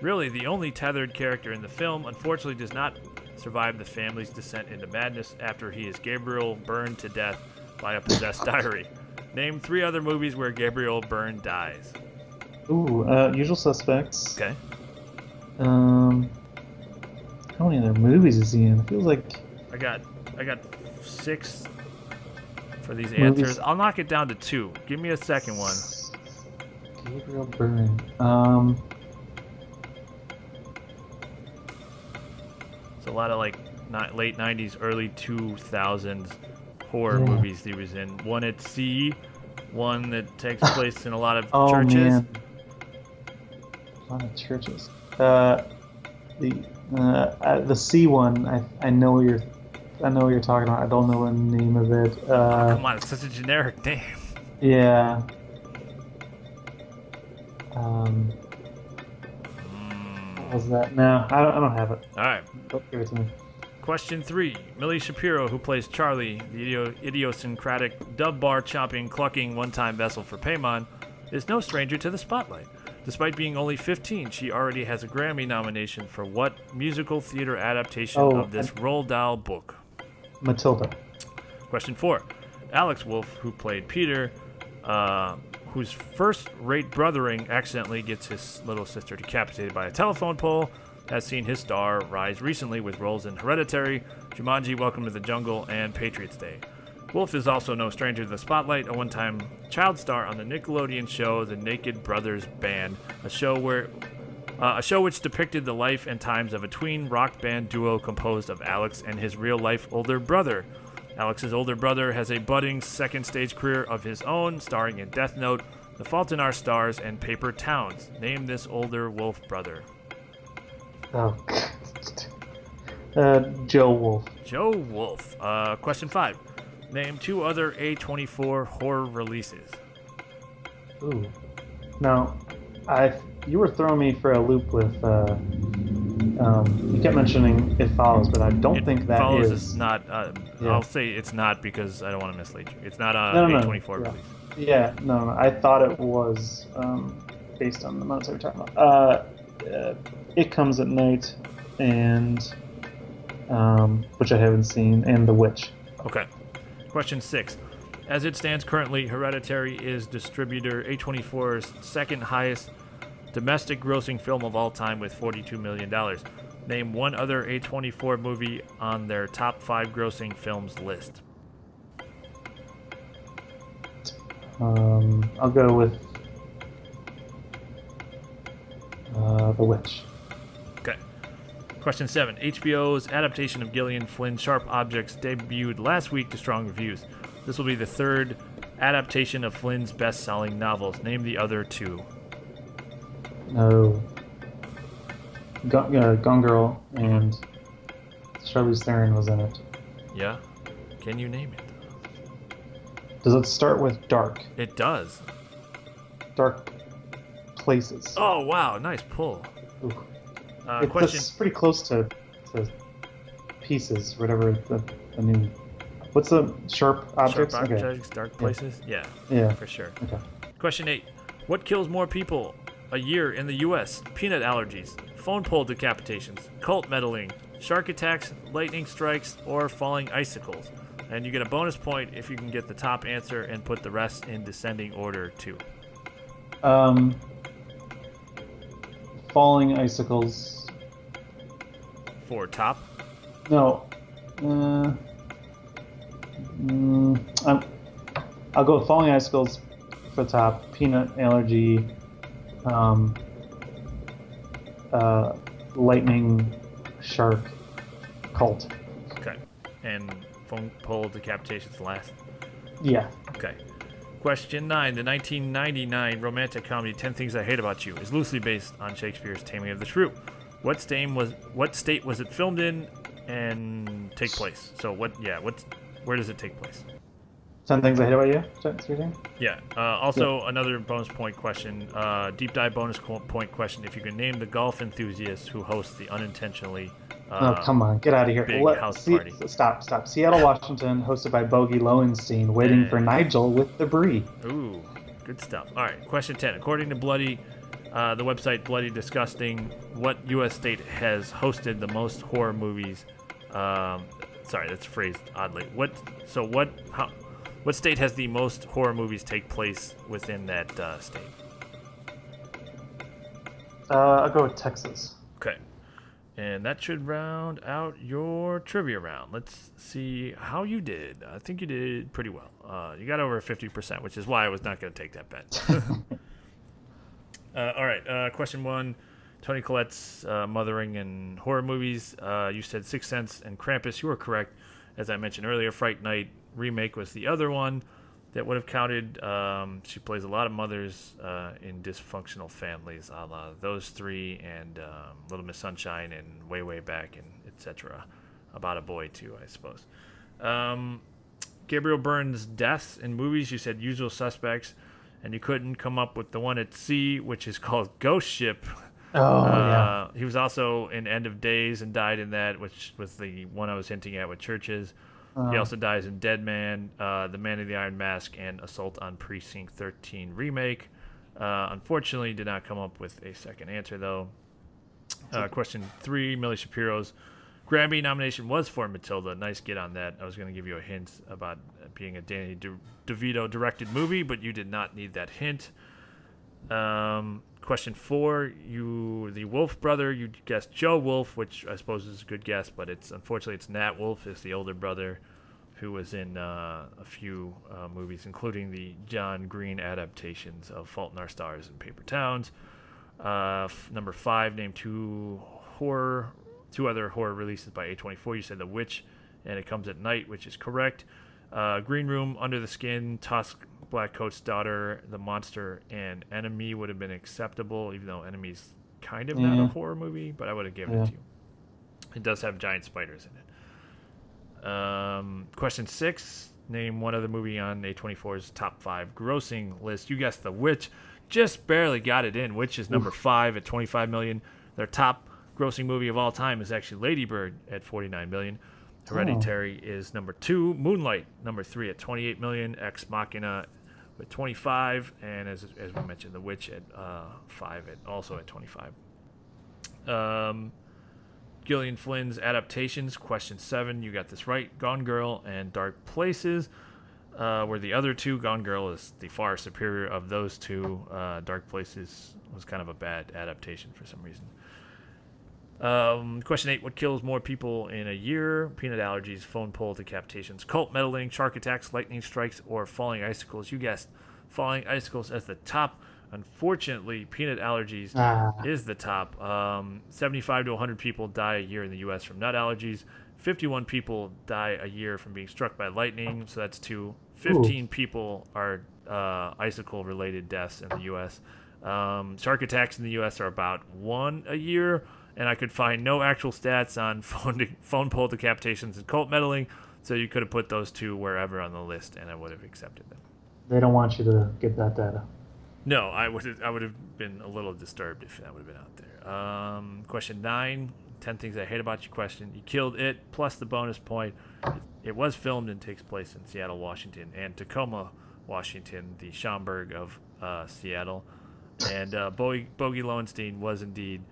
Speaker 2: really the only tethered character in the film, unfortunately does not survive the family's descent into madness after he is Gabriel burned to death by a possessed diary. Name three other movies where Gabriel Byrne dies.
Speaker 1: Ooh, uh, Usual Suspects.
Speaker 2: Okay.
Speaker 1: Um, how many other movies is he in? It feels like
Speaker 2: I got I got six for these
Speaker 1: Movies.
Speaker 2: answers. I'll knock it down to two. Give me a second one.
Speaker 1: Gabriel Byrne. Um,
Speaker 2: It's a lot of like not late '90s, early 2000s horror
Speaker 1: Yeah.
Speaker 2: movies he was in. One at sea, one that takes place in a lot of
Speaker 1: oh
Speaker 2: churches.
Speaker 1: man, a lot of churches. Uh, the uh, the sea one. I I know what you're. I know what you're talking about. I don't know the name of it. Uh,
Speaker 2: Come on, it's such a generic name.
Speaker 1: yeah. Um, what was that? No, I don't, I don't have it.
Speaker 2: All right.
Speaker 1: Don't give it to me.
Speaker 2: Question three. Milly Shapiro, who plays Charlie, the idiosyncratic dub bar chopping, clucking one time vessel for Paimon, is no stranger to the spotlight. Despite being only 15, she already has a Grammy nomination for what musical theater adaptation
Speaker 1: Oh,
Speaker 2: of this Roald Dahl book?
Speaker 1: Matilda.
Speaker 2: Question four. Alex Wolff, who played Peter, uh, whose first rate brothering accidentally gets his little sister decapitated by a telephone pole, has seen his star rise recently with roles in Hereditary, Jumanji, Welcome to the Jungle, and Patriots Day. Wolff is also no stranger to the spotlight, a one time child star on the Nickelodeon show The Naked Brothers Band, a show where uh, a show which depicted the life and times of a tween rock band duo composed of Alex and his real life older brother. Alex's older brother has a budding second stage career of his own, starring in Death Note, The Fault in Our Stars, and Paper Towns. Name this older Wolff brother.
Speaker 1: Oh. uh, Joe Wolf.
Speaker 2: Joe Wolf. Uh, question five. Name two other A24 horror releases.
Speaker 1: Ooh. Now, I you were throwing me for a loop with. Uh, um, you kept mentioning it follows, but I don't
Speaker 2: It
Speaker 1: think that
Speaker 2: follows
Speaker 1: is.
Speaker 2: is not. Uh,
Speaker 1: Yeah.
Speaker 2: I'll say it's not because I don't want to mislead you. It's not a
Speaker 1: No, no, no.
Speaker 2: A24
Speaker 1: Yeah.
Speaker 2: release.
Speaker 1: Yeah, no, no, I thought it was um, based on the notes I were talking about. Uh, uh, it comes at night, and um, which I haven't seen, and The Witch.
Speaker 2: Okay. Question six. As it stands currently, Hereditary is distributor A24's second highest domestic grossing film of all time with $42 million. Name one other A24 movie on their top five grossing films list.
Speaker 1: Um, I'll go with uh, The Witch.
Speaker 2: Okay. Question seven. HBO's adaptation of Gillian Flynn's Sharp Objects debuted last week to strong reviews. This will be the third adaptation of Flynn's best selling novels. Name the other two.
Speaker 1: No. Gone, uh, Gone Girl and Charlize Theron was in it.
Speaker 2: Yeah? Can you name it?
Speaker 1: Does it start with dark?
Speaker 2: It does.
Speaker 1: Dark places.
Speaker 2: Oh wow, nice pull.
Speaker 1: Ooh.
Speaker 2: Uh,
Speaker 1: It's
Speaker 2: question.
Speaker 1: it's pretty close to, to pieces, whatever the, the new. What's the sharp objects?
Speaker 2: Sharp
Speaker 1: okay.
Speaker 2: dark places. Yeah,
Speaker 1: Yeah.
Speaker 2: for sure.
Speaker 1: Okay.
Speaker 2: Question eight. What kills more people a year in the U.S.? Peanut allergies, phone pole decapitations, cult meddling, shark attacks, lightning strikes, or falling icicles. And you get a bonus point if you can get the top answer and put the rest in descending order too.
Speaker 1: Um. Falling icicles.
Speaker 2: For top,
Speaker 1: No. Uh, mm, I'm, I'll go with falling icicles for top. Peanut allergy. Um. Uh, lightning, shark, cult.
Speaker 2: okay. And phone pole decapitations last.
Speaker 1: Yeah.
Speaker 2: Okay. Question 9. The 1999 romantic comedy 10 Things I Hate About You is loosely based on Shakespeare's Taming of the Shrew. What state was what state was it filmed in and take place? So what yeah, what where does it take place?
Speaker 1: Ten things I hate about you.
Speaker 2: Yeah. Uh, also, another bonus point question. Uh, deep dive bonus point question. If you can name the golf enthusiast who hosts the unintentionally. Uh,
Speaker 1: oh come on, get out of here!
Speaker 2: big house
Speaker 1: see-
Speaker 2: party.
Speaker 1: Stop, stop. Seattle, Washington, hosted by Bogey Lowenstein, waiting for Nigel with the brie.
Speaker 2: Ooh, good stuff. All right, question 10. According to Bloody, uh, the website Bloody Disgusting, what U.S. state has hosted the most horror movies? Um, sorry, that's phrased oddly. What? So what? How? What state has the most horror movies take place within that uh, state?
Speaker 1: Uh, I'll go with Texas.
Speaker 2: Okay. And that should round out your trivia round. Let's see how you did. I think you did pretty well. Uh, you got over 50%, which is why I was not going to take that bet. uh, all right. Uh, question one Toni Collette's uh, mothering and horror movies. Uh, you said Sixth Sense and Krampus. You were correct. As I mentioned earlier, Fright Night remake was the other one that would have counted. Um, she plays a lot of mothers uh, in dysfunctional families, a la those three and um, Little Miss Sunshine and Way Way Back and etc. About a boy too, I suppose. Um, Gabriel Byrne's deaths in movies. You said Usual Suspects, and you couldn't come up with the one at sea, which is called Ghost Ship.
Speaker 1: Oh yeah.
Speaker 2: Uh, He was also in End of Days and died in that, which was the one I was hinting at with churches. He
Speaker 1: Uh,
Speaker 2: also dies in Dead Man, uh, The Man in the Iron Mask, and Assault on Precinct 13 remake. Uh, unfortunately, did not come up with a second answer though. Uh, question three: Milly Shapiro's Grammy nomination was for Matilda. Nice get on that. I was going to give you a hint about being a Danny De- DeVito directed movie, but you did not need that hint. Um, question four: You, the Wolff brother, you guessed Joe Wolf, which I suppose is a good guess, but it's unfortunately it's Nat Wolff, is the older brother, who was in uh, a few uh, movies, including the John Green adaptations of *Fault in Our Stars* and *Paper Towns*. Uh, f- number five: Name two horror, two other horror releases by A24. You said *The Witch* and *It Comes at Night*, which is correct. Uh, Green Room, Under the Skin, Tusk, Black Coat's Daughter, The Monster, and Enemy would have been acceptable, even though Enemy's kind of not a horror movie, but I would have given
Speaker 1: Yeah.
Speaker 2: it to you. It does have giant spiders in it. Um, question six Name one other movie on A24's top five grossing list. You guessed The Witch. Just barely got it in, Witch is number five at 25 million. Their top grossing movie of all time is actually Lady Bird at 49 million. Hereditary is number two. Moonlight, number three at 28 million. Ex Machina with 25. And as, as we mentioned, The Witch at uh, five, at also at 25. Um, Gillian Flynn's adaptations, question seven. You got this right. Gone Girl and Dark Places uh, were the other two. Gone Girl is the far superior of those two. Uh, Dark Places was kind of a bad adaptation for some reason. Um, question eight: What kills more people in a year? Peanut allergies, phone pole decapitations, cult meddling, shark attacks, lightning strikes, or falling icicles. You guessed falling icicles as the top. Unfortunately, peanut allergies
Speaker 1: Ah.
Speaker 2: is the top. Um, 75 to 100 people die a year in the U.S. from nut allergies. 51 people die a year from being struck by lightning, so that's two. 15 people are uh, icicle related deaths in the U.S. Um, shark attacks in the U.S. are about one a year, and I could find no actual stats on phone, de- phone pole decapitations and cult meddling, so you could have put those two wherever on the list, and I would have accepted them.
Speaker 1: They don't want you to get that data.
Speaker 2: No, I would I would have been a little disturbed if that would have been out there. Um, question nine: Ten things I hate about your question. You killed it, plus the bonus point. It, was filmed and takes place in Seattle, Washington, and Tacoma, Washington, the Schaumburg of uh, Seattle. And uh, Bogey, Bogey Lowenstein was indeed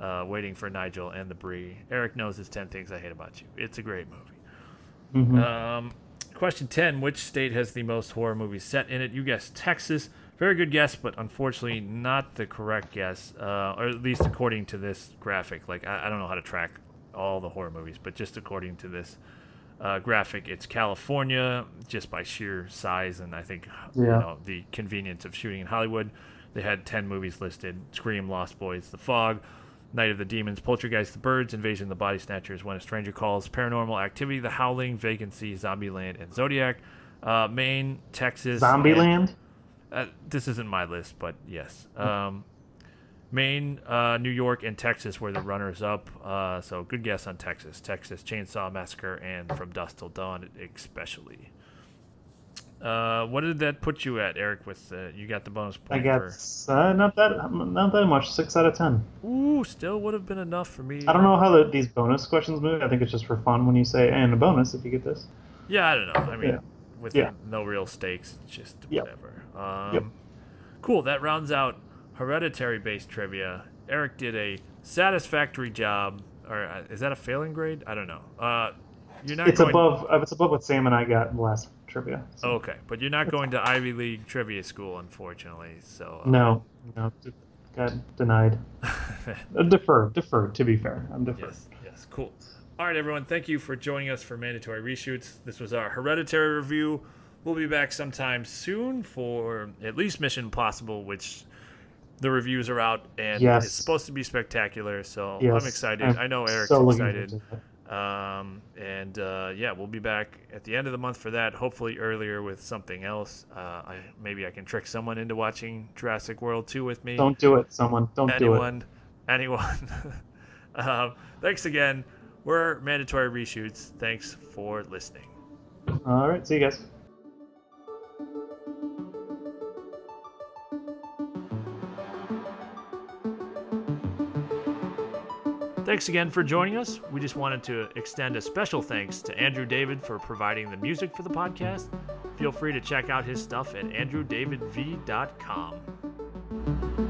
Speaker 2: uh, waiting for Nigel and the Brie. Eric knows his ten things I hate about you. It's a great movie.
Speaker 1: Mhm.
Speaker 2: Um, question 10 Which state has the most horror movies set in it? You guessed Texas. Very good guess, but unfortunately not the correct guess, uh, or at least according to this graphic. Like, I, I don't know how to track all the horror movies, but just according to this uh, graphic, it's California, just by sheer size and I think you know the convenience of shooting in Hollywood. They had 10 movies listed Scream, Lost Boys, The Fog, Night of the Demons, Poltergeist, The Birds, Invasion of the Body Snatchers, When a Stranger Calls, Paranormal Activity, The Howling, Vacancy, Zombieland, and Zodiac. Uh, Maine, Texas. and-
Speaker 1: Zombieland.
Speaker 2: uh, this isn't my list, but yes. Um, Maine, uh, New York, and Texas were the runners up. Uh, so good guess on Texas. Texas Chainsaw Massacre and From Dusk Till Dawn, especially. Uh, what did that put you at, Eric? With uh, you got the bonus point.
Speaker 1: I got
Speaker 2: for.
Speaker 1: uh, not that not that much. Six out of ten.
Speaker 2: Ooh, still would have been enough for me.
Speaker 1: I don't know how the, these bonus questions move. I think it's just for fun when you say and a bonus if you get this.
Speaker 2: Yeah, I don't know. I mean,
Speaker 1: Yeah.
Speaker 2: with
Speaker 1: Yeah.
Speaker 2: no real stakes, it's just
Speaker 1: Yep.
Speaker 2: whatever. Um,
Speaker 1: Yep.
Speaker 2: Cool. That rounds out hereditary-based trivia. Eric did a satisfactory job, or uh, is that a failing grade? I don't know. Uh, you're not
Speaker 1: It's
Speaker 2: going.
Speaker 1: above. uh, It's above what Sam and I got in the last trivia. so-
Speaker 2: Okay, but you're not going to Ivy League trivia school, unfortunately. So uh,
Speaker 1: No, no, got denied. Uh, deferred, deferred. To be fair, I'm deferred.
Speaker 2: Yes, yes, cool. All right, everyone, thank you for joining us for Mandatory Reshoots. This was our Hereditary review. We'll be back sometime soon for at least Mission Impossible, which the reviews are out and
Speaker 1: Yes.
Speaker 2: it's supposed to be spectacular. So
Speaker 1: Yes,
Speaker 2: I'm excited.
Speaker 1: I'm
Speaker 2: I know Eric's
Speaker 1: so
Speaker 2: excited.
Speaker 1: Forward to that.
Speaker 2: Um, and uh, yeah, we'll be back at the end of the month for that. Hopefully earlier with something else. Uh, I, maybe I can trick someone into watching Jurassic World 2 with me
Speaker 1: Don't do it, someone. Don't do it.
Speaker 2: anyone, anyone. um, thanks again. We're mandatory reshoots. Thanks for listening.
Speaker 1: All right, see you guys.
Speaker 2: Thanks again for joining us. We just wanted to extend a special thanks to Andrew David for providing the music for the podcast. Feel free to check out his stuff at andrewdavidv.com.